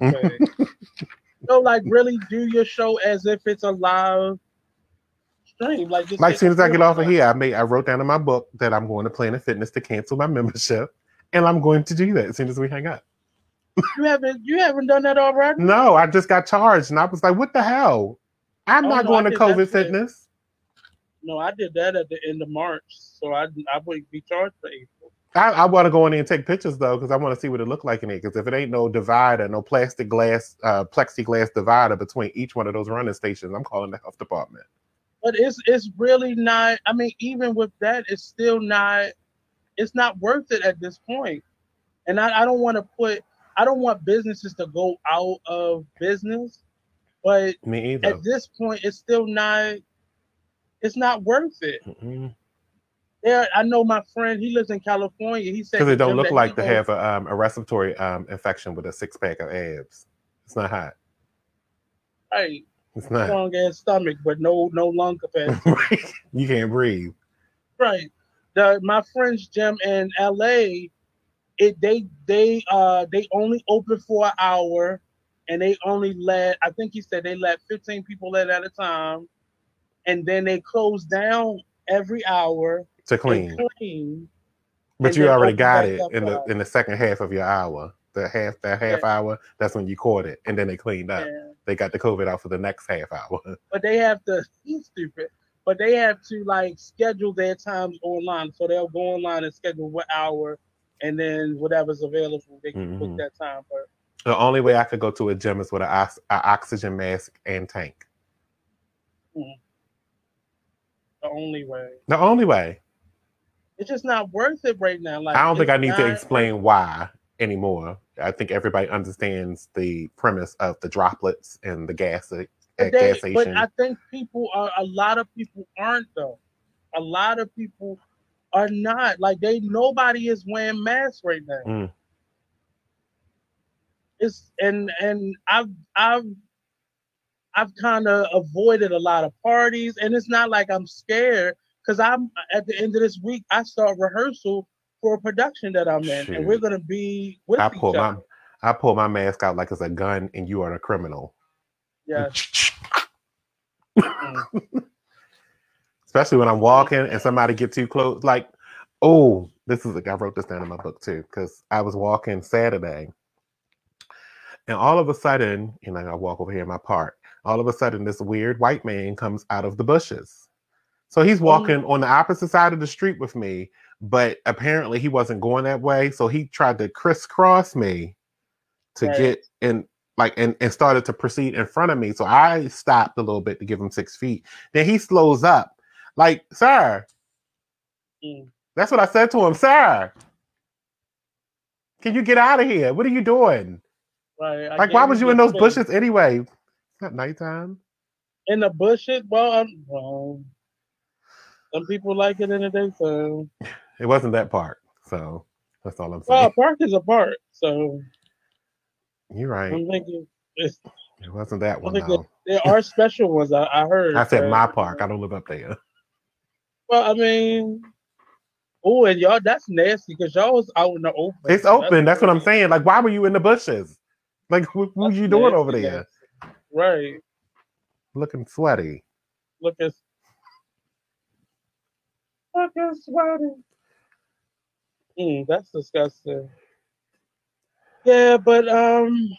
But, like really do your show as if it's a live stream. Like just Like as soon as I get off of here, I made I wrote down in my book that I'm going to Planet Fitness to cancel my membership, and I'm going to do that as soon as we hang up. You haven't you haven't done that already? No, I just got charged, and I was like, "What the hell? I'm Oh, not no, going I to COVID. Fitness." No, I did that at the end of March, so I I wouldn't be charged for April. I, I want to go in there and take pictures though, because I want to see what it looked like in it. Because if it ain't no divider, no plastic glass, uh, plexiglass divider between each one of those running stations, I'm calling the health department. But it's it's really not. I mean, even with that, it's still not. It's not worth it at this point. And I, I don't want to put. I don't want businesses to go out of business, but Me at this point, it's still not. It's not worth it. Because There, I know my friend. He lives in California. He said because it don't look like to have a, um, a respiratory um, infection with a six pack of abs. It's not hot. Right, It's not. strong ass stomach, but no no lung capacity. you can't breathe. Right. The my friend's gym in LA, it they they uh they only open for an hour and they only let I think he said they let 15 people in at a time and then they close down every hour To clean, clean. but you already got it in the up. in the second half of your hour. The half that half hour, that's when you caught it, and then they cleaned up. Yeah. They got the COVID out for the next half hour. But they have to he's stupid. But they have to like schedule their times online. So they'll go online and schedule what hour and then whatever's available, they can Mhm. book that time. But The only way I could go to a gym is with an ox- oxygen mask and tank. the only way. The only way. It's just not worth it right now. Like I don't think I need to explain why anymore. I think everybody understands the premise of the droplets and the gas at They- gas but. I think people are a lot of people aren't though. A lot of people are not like they. Nobody is wearing masks right now. Mm. It's and and I've I've I've kind of avoided a lot of parties, and it's not like I'm scared because I'm at the end of this week. I start rehearsal for a production that I'm in, and we're gonna be with I each pull my. I pull my mask out like it's a gun, and you are a criminal. Yeah. Especially when I'm walking and somebody get too close. Like, oh, this is like I wrote this down in my book too, because I was walking Saturday, and all of a sudden, you know, I walk over here in my park. All of a sudden, this weird white man comes out of the bushes. So he's walking on the opposite side of the street with me, but apparently he wasn't going that way. So he tried to crisscross me to Right. get in, like, and, and started to proceed in front of me. So I stopped a little bit to give him six feet. Then he slows up, like, sir, Mm. that's what I said to him, sir. Can you get out of here? What are you doing? Right. Like, why was you in those bushes anyway? It's not nighttime. In the bushes? Well, I'm, well, some people like it in the daytime. It wasn't that part. So that's all I'm saying. a park is a park, so You're right. I'm thinking it's, It wasn't that one though. there are special ones. I, I heard. I said but- my park. I don't live up there. Well, I mean, oh, and y'all, that's nasty because y'all was out in the open. It's open. That's what I'm saying. Like, why were you in the bushes? Like, what, what you doing over there? nasty. Right. Looking sweaty. Look at. Look at. Mm, that's disgusting. Yeah, but um,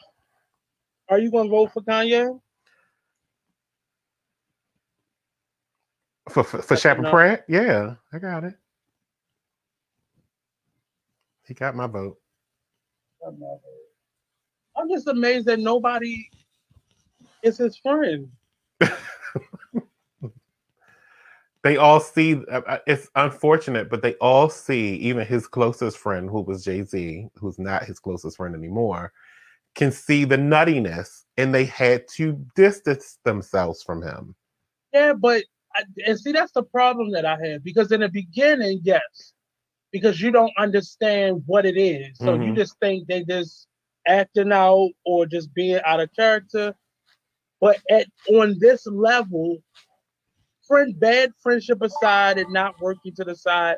are you gonna vote for Kanye? For for, for That's Sheppard. Pratt? Yeah, I got it. He got my vote. I'm I'm just amazed that nobody is his friend. They all see. uh, uh, It's unfortunate, but they all see. Even his closest friend, who was Jay Z, who's not his closest friend anymore, can see the nuttiness, and they had to distance themselves from him. Yeah, but I, and see that's the problem that I have because in the beginning, yes, because you don't understand what it is, so you Mhm. just think they just acting out or just being out of character. But at on this level, friend bad friendship aside and not working to the side,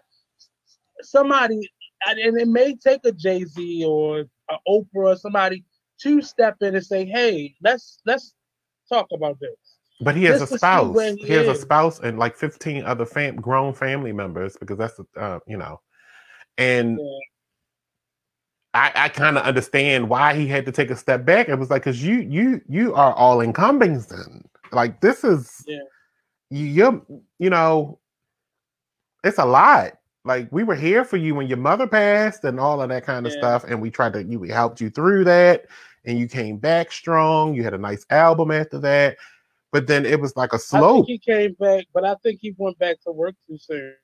somebody and it may take a Jay Z or a Oprah or somebody to step in and say, "Hey, let's let's talk about this." But he has a spouse. He, he has a spouse and like 15 other fam- grown family members because that's uh, you know. And Yeah. I, I kind of understand why he had to take a step back. It was like because you you you are all encompassing. Like this is Yeah. You you're, you know it's a lot. Like we were here for you when your mother passed and all of that kind of Yeah. stuff, and we tried to you we helped you through that, and you came back strong. You had a nice album after that, but then it was like a slope. he came back, but I think he went back to work too soon.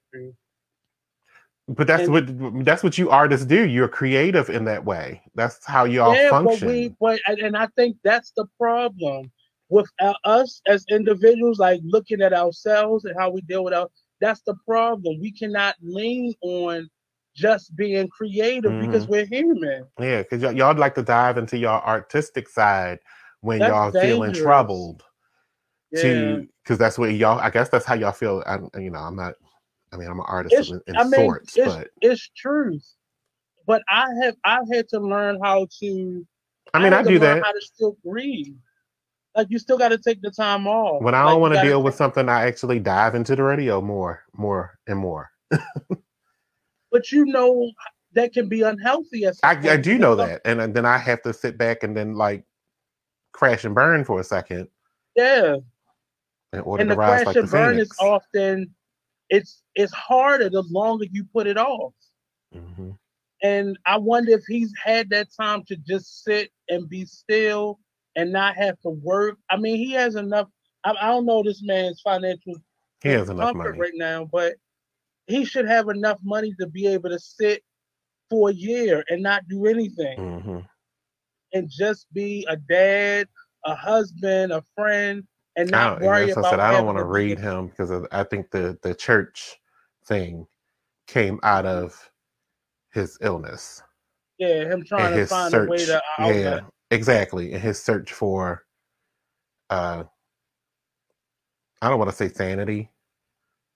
But that's And- what that's what you artists do. You're creative in that way. That's how y'all yeah, function. but we, but and I think that's the problem with our, us as individuals, like looking at ourselves and how we deal with our. That's the problem. We cannot lean on just being creative because Mm-hmm. we're human. yeah, because y'all, y'all like to dive into your artistic side when That's y'all feeling troubled. Yeah. To because that's what y'all. I guess that's how y'all feel. I, you know, I'm not. I mean, I'm an artist It's- in, in I mean, sorts, it's, but it's truth. But I have I've had to learn how to I mean, I, to do that How to still breathe. Like you still got to take the time off. when I don't you want to deal with something. I actually dive into the radio more, more and more. But you know that can be unhealthy. I, I do know that, and then I have to sit back and then like crash and burn for a second Yeah, in order and to the rise crash like and the burn phoenix. is often it's it's harder the longer you put it off. Mhm. And I wonder if he's had that time to just sit and be still and not have to work. I mean, he has enough. I, I don't know this man's financial He has enough comfort money. right now, but he should have enough money to be able to sit for a year and not do anything hmm and just be a dad, a husband, a friend, and I not don't, worry what I said. I don't want to read him because I think the the church thing came out of his illness Yeah, him trying to find search. a way to yeah, outlet. Exactly. in his search for, uh, I don't want to say sanity,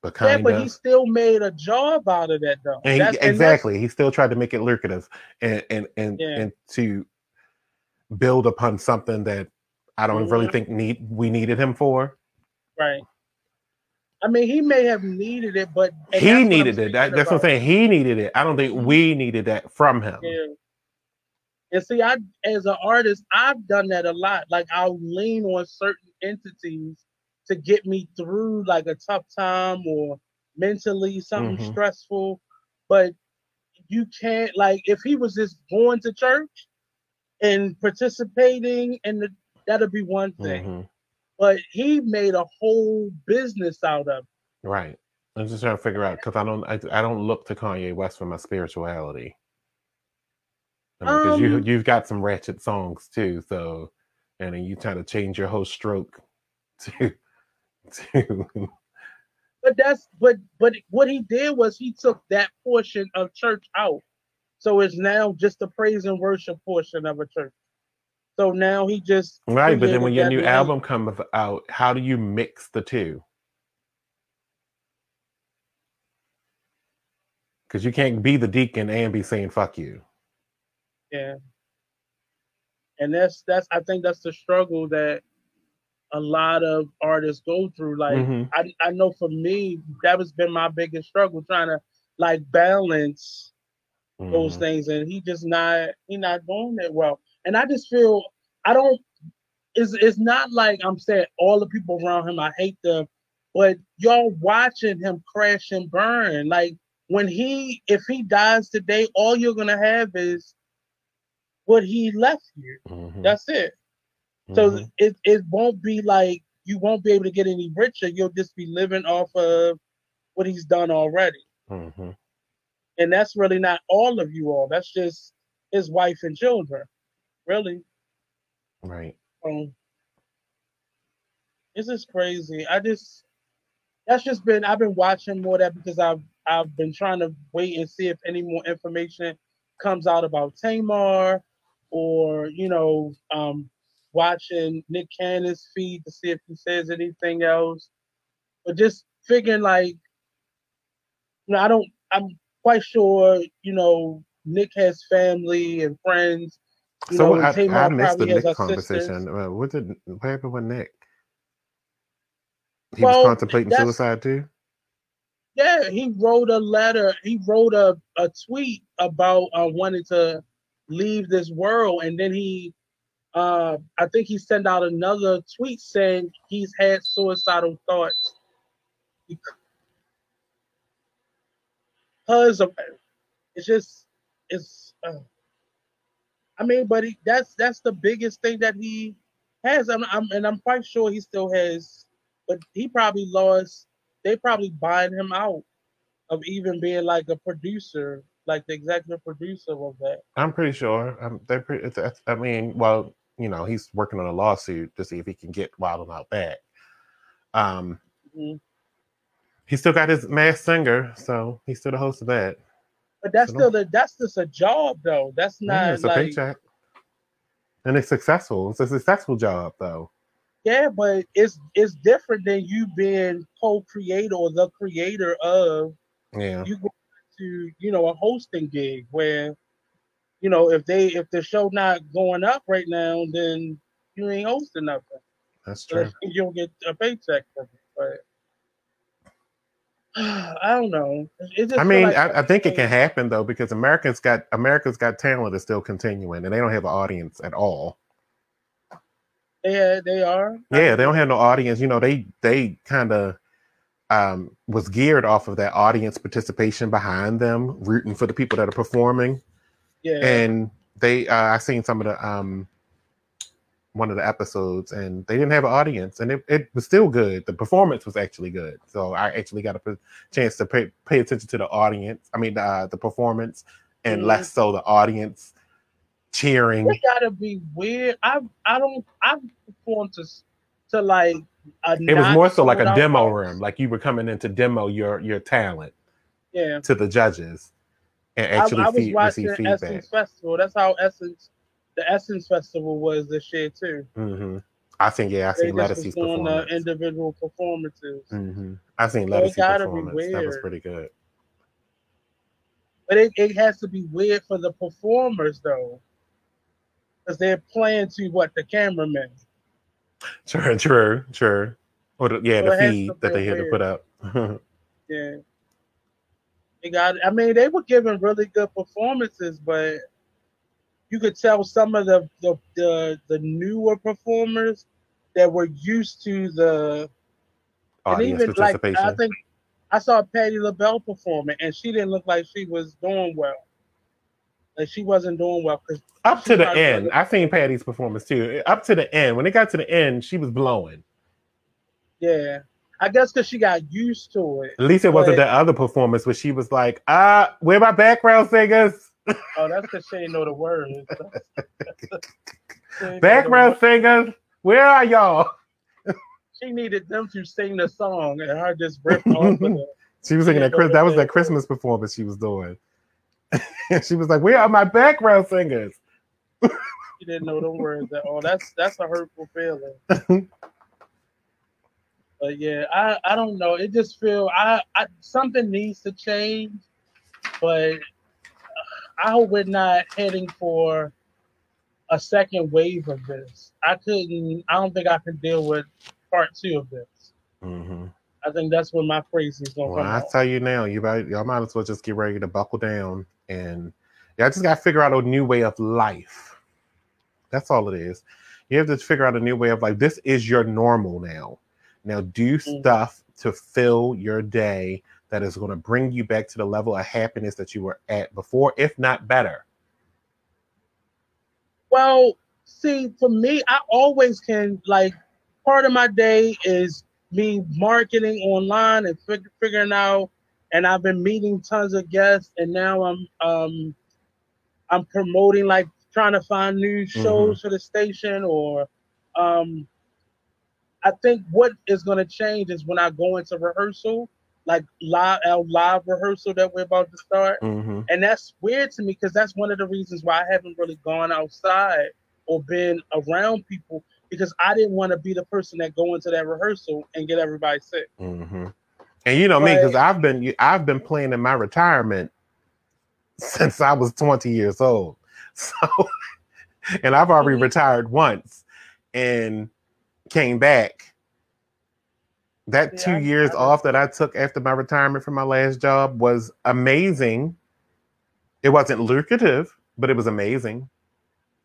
but kind Yeah, but of. he still made a job out of that though. And he- That's- and exactly. He still tried to make it lucrative and and and, Yeah. and to build upon something that I don't really Mhm. think need we needed him for. Right. I mean, he may have needed it, but he needed it. That, that's what I'm saying. He needed it. I don't think we needed that from him. Yeah. And see, I as an artist, I've done that a lot. Like I'll lean on certain entities to get me through like a tough time or mentally something Mhm. stressful. But you can't like if he was just going to church and participating and that'd be one thing. Mhm. But he made a whole business out of it. Right. I'm just trying to figure out because I don't I, I don't look to Kanye West for my spirituality. Because you Um, you've got some ratchet songs too, so and then you try to change your whole stroke to to But that's but but what he did was he took that portion of church out. So it's now just the praise and worship portion of a church. So now he just right. But then when your new album comes out, how do you mix the two? Because you can't be the deacon and be saying "fuck you." Yeah. And that's that's I think that's the struggle that a lot of artists go through. Like Mhm. I I know for me that has been my biggest struggle trying to like balance those Mhm. things and he just not he not doing that well. And I just feel I don't it's it's not like I'm saying all the people around him I hate them, but y'all watching him crash and burn. Like when he if he dies today, all you're gonna have is what he left you. Mhm. That's it. So Mhm. it it won't be like you won't be able to get any richer. You'll just be living off of what he's done already. Mhm. And that's really not all of you all. That's just his wife and children. Really. right. Um, this is crazy. I just that's just been I've been watching more of that because I've I've been trying to wait and see if any more information comes out about Tamar or you know um watching Nick Cannon's feed to see if he says anything else. But just figuring like you know I don't I'm quite sure you know Nick has family and friends. You So know, I, I missed the Nick conversation. Uh, what did what happened with Nick? He Well, was contemplating suicide too. Yeah, he wrote a letter. He wrote a, a tweet about uh, wanting to leave this world, and then he, uh, I think he sent out another tweet saying he's had suicidal thoughts because of it's just it's. Uh, I mean, but he, that's that's the biggest thing that he has. I'm, I'm and I'm quite sure he still has, but he probably lost they probably buying him out of even being like a producer, like the executive producer of that. I'm pretty sure. Um, they're pretty. I mean, well, you know, he's working on a lawsuit to see if he can get Wild 'N Out back. Um, Mhm. he still got his masked singer, so he's still the host of that. But that's So still the that's just a job though. That's Yeah, not it's a paycheck, and it's successful. It's a successful job, though. yeah, but it's it's different than you being co-creator or the creator of Yeah, you to you know a hosting gig where you know if they if the show not going up right now then you ain't hosting nothing. that's true. you don't get a paycheck from it. But I don't know. It just I mean, like- I, I think it can happen though because America's got America's Got Talent is still continuing, and they don't have an audience at all. Yeah, they are. Yeah, they don't have no audience. You know, they they kind of um, was geared off of that audience participation behind them, rooting for the people that are performing. Yeah, And they, uh, I seen some of the um, one of the episodes, and they didn't have an audience, and it, it was still good. The performance was actually good, so I actually got a p- chance to pay pay attention to the audience. I mean, uh, the performance, and Mhm. less so the audience cheering. it gotta be weird. I I don't I've performed to to like It was more so like a demo box. room, like you were coming in to demo your your talent Yeah. to the judges and actually I was feed, watching receive feedback. Essence Festival. That's how Essence, the Essence Festival was this year too. hmm I think yeah, I They seen was Ledisi's the individual performances, hmm I seen So it Ledisi's gotta performance. That was pretty good. but it, it has to be weird for the performers though, because they're playing to what the cameraman. True, true, true. Or the, yeah, So the feed that they had to put up. Yeah. They got I mean, they were giving really good performances, but you could tell some of the the the, the newer performers that were used to the and Audience even like participation. I think I saw Patti LaBelle performing and she didn't look like she was doing well. Like she wasn't doing well because up to the end, I seen Patti's performance too. Up to the end, when it got to the end, she was blowing. yeah, I guess because she got used to it. At least it wasn't that other performance where she was like, "Ah, where my background singers? Oh, that's because she didn't know the words. Know the Background singers, where are y'all?" she needed them to sing the song and her just rip off of. She was singing that. Chris, that was that Christmas performance she was doing. she was like, "Where are my background singers?" She didn't know the words at all. That's that's a hurtful feeling. but yeah, I I don't know. It just feel I, I something needs to change, but I hope we're not heading for a second wave of this. I couldn't. I don't think I can deal with part two of this. Mm-hmm. I think that's when my phrase is gonna Well, come I out. tell you now, you might, y'all might as well just get ready to buckle down and y'all just got to figure out a new way of life. That's all it is. You have to figure out a new way of life. This is your normal now. Now, do Mhm. stuff to fill your day that is going to bring you back to the level of happiness that you were at before, if not better. Well, see, for me, I always can like part of my day is me marketing online and fig- figuring out, and I've been meeting tons of guests, and now I'm um I'm promoting like trying to find new shows for the station or um I think what is going to change is when I go into rehearsal, like live our live rehearsal that we're about to start Mm-hmm. and that's weird to me because that's one of the reasons why I haven't really gone outside or been around people because I didn't want to be the person that go into that rehearsal and get everybody sick. Mm-hmm. And you know me, because I've been I've been planning my retirement since I was 20 years old. So and I've already Mhm. retired once and came back. That Yeah, two I- years I- off that I took after my retirement from my last job was amazing. It wasn't lucrative, but it was amazing.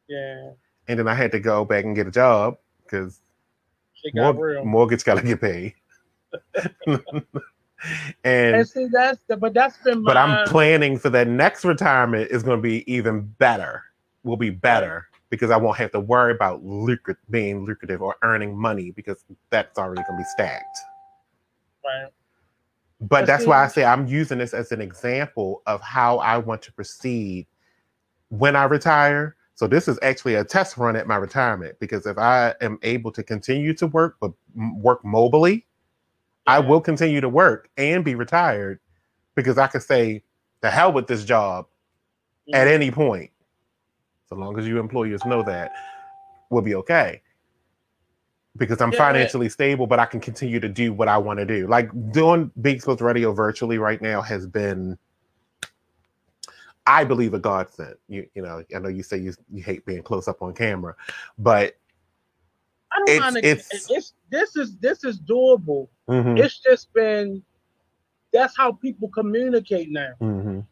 Yeah, And then I had to go back and get a job because got Mor- mortgage gotta get paid. and And see, that's the, but that's been my. but I'm planning for that next retirement is going to be even better. Will be better because I won't have to worry about being lucrative or earning money because that's already going to be stacked. right. But But that's why I say I'm using this as an example of how I want to proceed when I retire. So this is actually a test run at my retirement because if I am able to continue to work but work mobily, I will continue to work and be retired because I can say the hell with this job at Mhm. any point. So long as you employers know that, we'll be okay. Because I'm Yeah. financially stable, but I can continue to do what I want to do. Like doing Be Exposed Radio virtually right now has been, I believe, a godsend. You you know, I know you say you, you hate being close up on camera, but I don't it's- mind. it. it's- it's this is this is doable. mhm, It's just been. That's how people communicate now. mhm.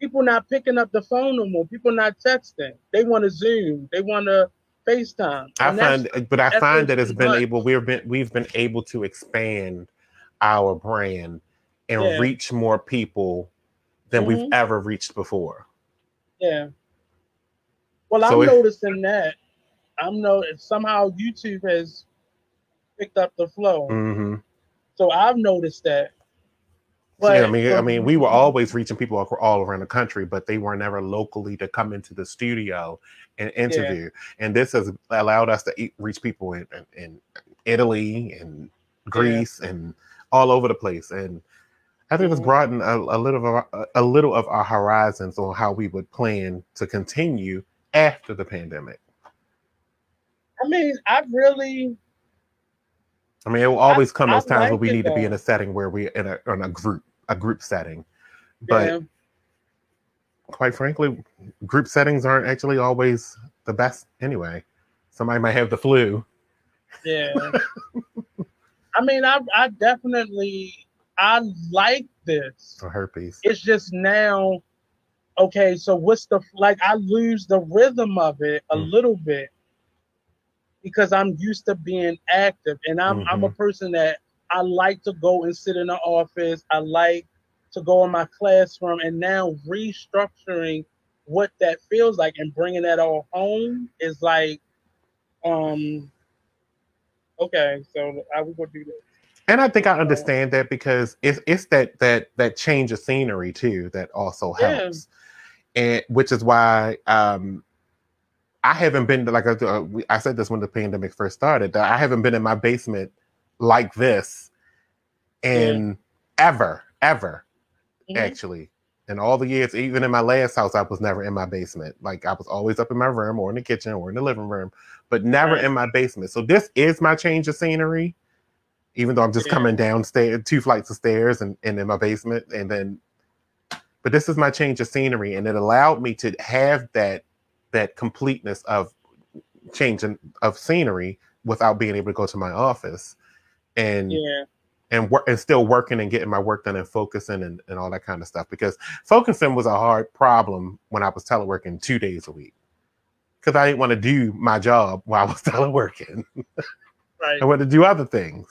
people not picking up the phone no more. People not texting. They want to Zoom. They want to FaceTime. I find, but I find that it's been much. able. We've been we've been able to expand our brand and Yeah. reach more people than we've Mhm. ever reached before. yeah. Well, So I'm if- noticing that. I'm no somehow YouTube has picked up the flow. hmm So I've noticed that. yeah, I mean, I mean, we were always reaching people all around the country, but they were never locally to come into the studio and interview. Yeah. And this has allowed us to reach people in, in, in Italy and Greece yeah. and all over the place. And I think it's mm-hmm. broadened a, a little of our, a little of our horizons on how we would plan to continue after the pandemic. I mean, I really. I mean, it will always come those times like where we need though. to be in a setting where we in a in a group a group setting, but yeah. quite frankly, group settings aren't actually always the best anyway. Somebody might have the flu. Yeah. I mean, I I definitely I like this. Or herpes. It's just now, okay. So what's the like? I lose the rhythm of it a mm. little bit because I'm used to being active, and I'm mm-hmm. I'm a mm-hmm. person that I like to go and sit in the office. I like to go in my classroom, and now restructuring what that feels like and bringing that all home is like, um, okay, so I will go do this. And I think I understand that because it's it's that that that change of scenery too that also helps, yeah. and which is why um, I haven't been like uh, I said this when the pandemic first started. I haven't been in my basement like this, in yeah. ever ever mm-hmm. actually in all the years, even in my last house, I was never in my basement. Like I was always up in my room or in the kitchen or in the living room, but never right. in my basement. So this is my change of scenery even though I'm just yeah. coming downstairs, two flights of stairs and, and in my basement. And then, but this is my change of scenery. And it allowed me to have that, that completeness of changing of scenery without being able to go to my office and, yeah. and work and still working and getting my work done and focusing and, and all that kind of stuff. Because focusing was a hard problem when I was teleworking two days a week because I didn't want to do my job while I was teleworking. Right. I wanted to do other things.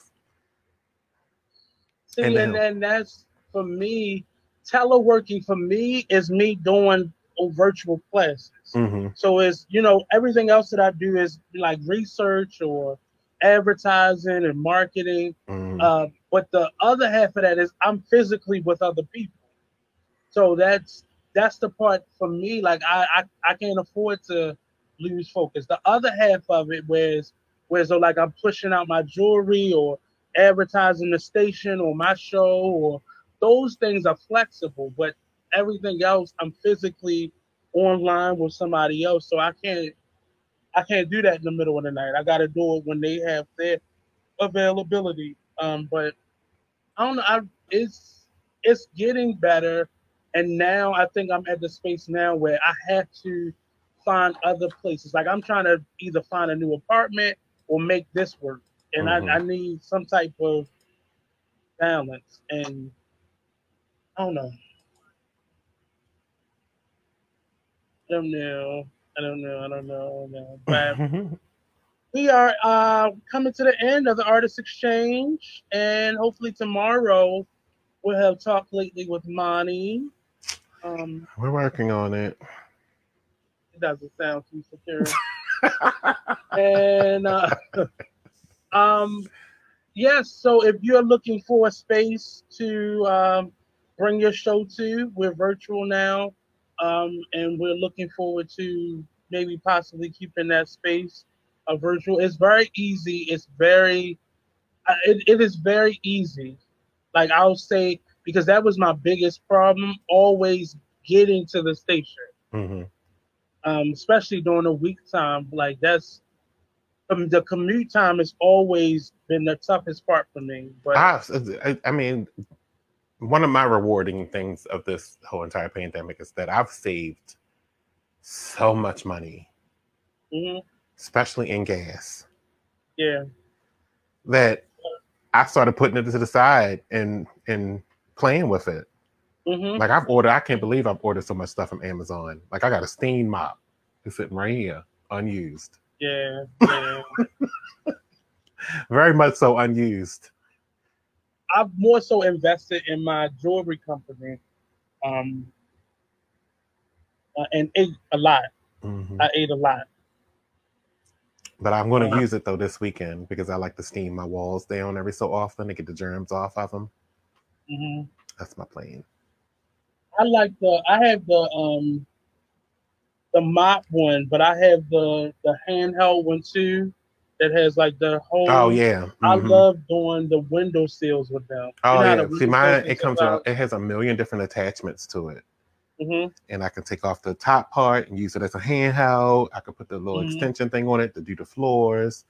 See, and, and then that's for me, teleworking for me is me doing virtual classes. Mm-hmm. So it's you know everything else that I do is like research or advertising and marketing. Mm-hmm. Uh, but the other half of that is I'm physically with other people. So that's that's the part for me. Like I I, I can't afford to lose focus. The other half of it was where so like I'm pushing out my jewelry or advertising the station or my show or those things are flexible, but everything else I'm physically online with somebody else. So I can't I can't do that in the middle of the night. I gotta do it when they have their availability. Um, but I don't know, I it's it's getting better and now I think I'm at the space now where I have to find other places. Like I'm trying to either find a new apartment or make this work and mm-hmm. I, I need some type of balance. And I don't know. I don't know. I don't know. I don't know. No. But we are uh, coming to the end of the artist exchange, and hopefully tomorrow we'll have talked lately with Monty. Um, We're working on it. It doesn't sound too secure. and uh, Um, yes. So if you're looking for a space to um, bring your show to, we're virtual now, um, and we're looking forward to maybe possibly keeping that space a virtual. It's very easy. It's very, uh, it, it is very easy. Like I'll say, because that was my biggest problem, always getting to the station. Mm-hmm. Um, especially during the week time. Like that's um, the commute time has always been the toughest part for me. But I, I mean, one of my rewarding things of this whole entire pandemic is that I've saved so much money, mm-hmm. especially in gas. Yeah. That I started putting it to the side and and playing with it. Mm-hmm. Like I've ordered, I can't believe I've ordered so much stuff from Amazon. Like I got a steam mop. It's sitting right here, unused. Yeah. yeah. Very much so unused. I've more so invested in my jewelry company, um, uh, and ate a lot. Mm-hmm. I ate a lot. But I'm going to uh, use it though this weekend because I like to steam my walls down every so often to get the germs off of them. Mm-hmm. That's my plan. I like the. I have the um the mop one, but I have the the handheld one too. That has like the whole. Oh yeah. I Mhm. love doing the window sills with them. Oh You know yeah. See, mine it comes out. It has a million different attachments to it, Mhm. and I can take off the top part and use it as a handheld. I could put the little Mhm. extension thing on it to do the floors,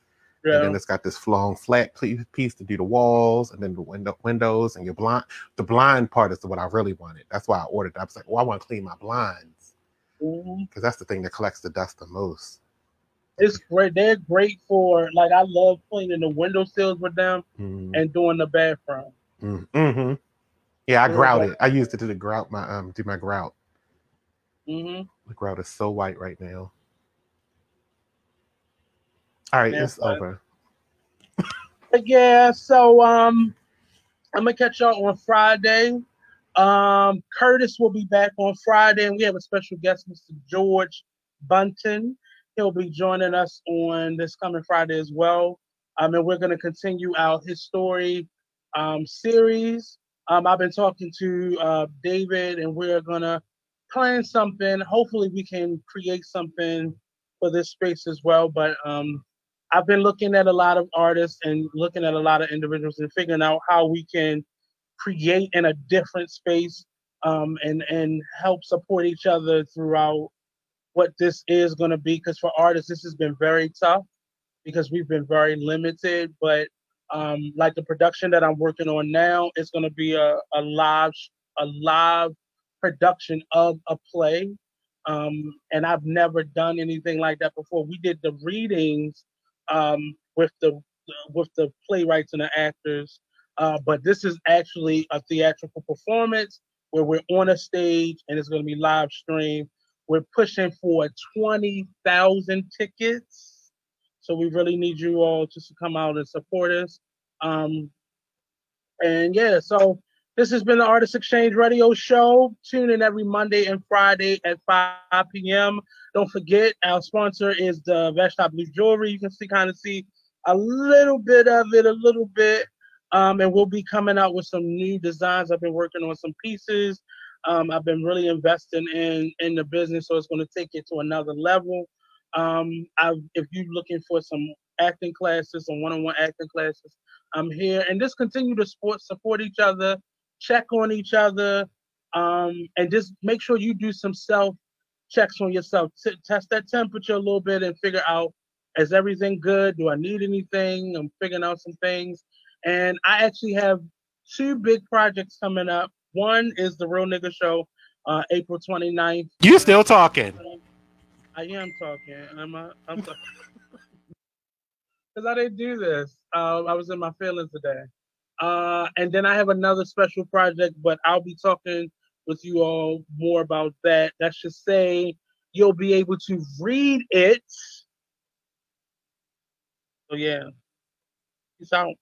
Yeah. and then it's got this long flat piece to do the walls, and then the window windows and your blind. The blind part is what I really wanted. That's why I ordered. it. I was like, well, I want to clean my blinds Mhm. Because that's the thing that collects the dust the most. It's great. They're great for like I love cleaning the window sills with them Mm. and doing the bathroom. Mm-hmm. Yeah, I grout it. I used it to the grout my um do my grout. hmm The grout is so white right now. All right, it's but- over. Yeah, so um, I'm gonna catch y'all on Friday. Um, Curtis will be back on Friday, and we have a special guest, Mr. George Bunton. He'll be joining us on this coming Friday as well. Um, and we're gonna continue our history um, series. Um, I've been talking to uh, David, and we're gonna plan something. Hopefully, we can create something for this space as well. But um, I've been looking at a lot of artists and looking at a lot of individuals and figuring out how we can create in a different space um, and and help support each other throughout what this is going to be. Because for artists, this has been very tough because we've been very limited. But um, like the production that I'm working on now, it's going to be a, a live a live production of a play. Um, and I've never done anything like that before. We did the readings um, with the with the playwrights and the actors. Uh, but this is actually a theatrical performance where we're on a stage and it's going to be live streamed. We're pushing for 20,000 tickets. So we really need you all just to come out and support us. Um, and yeah, so this has been the Artist Exchange Radio Show. Tune in every Monday and Friday at 5 p.m. Don't forget, our sponsor is the Veshta Blue Jewelry. You can see kind of see a little bit of it, a little bit. Um, and we'll be coming out with some new designs. I've been working on some pieces. Um, I've been really investing in in the business, so it's going to take it to another level. Um, if you're looking for some acting classes, some one-on-one acting classes, I'm here. And just continue to support support each other, check on each other, um, and just make sure you do some self checks on yourself. T- test that temperature a little bit and figure out is everything good? Do I need anything? I'm figuring out some things. And I actually have two big projects coming up. One is the Real Nigga Show, uh, April 29th. You still talking? I am talking. I'm a, I'm because I didn't do this. Uh, I was in my feelings today. Uh, and then I have another special project, but I'll be talking with you all more about that. That should say you'll be able to read it. So yeah, peace out.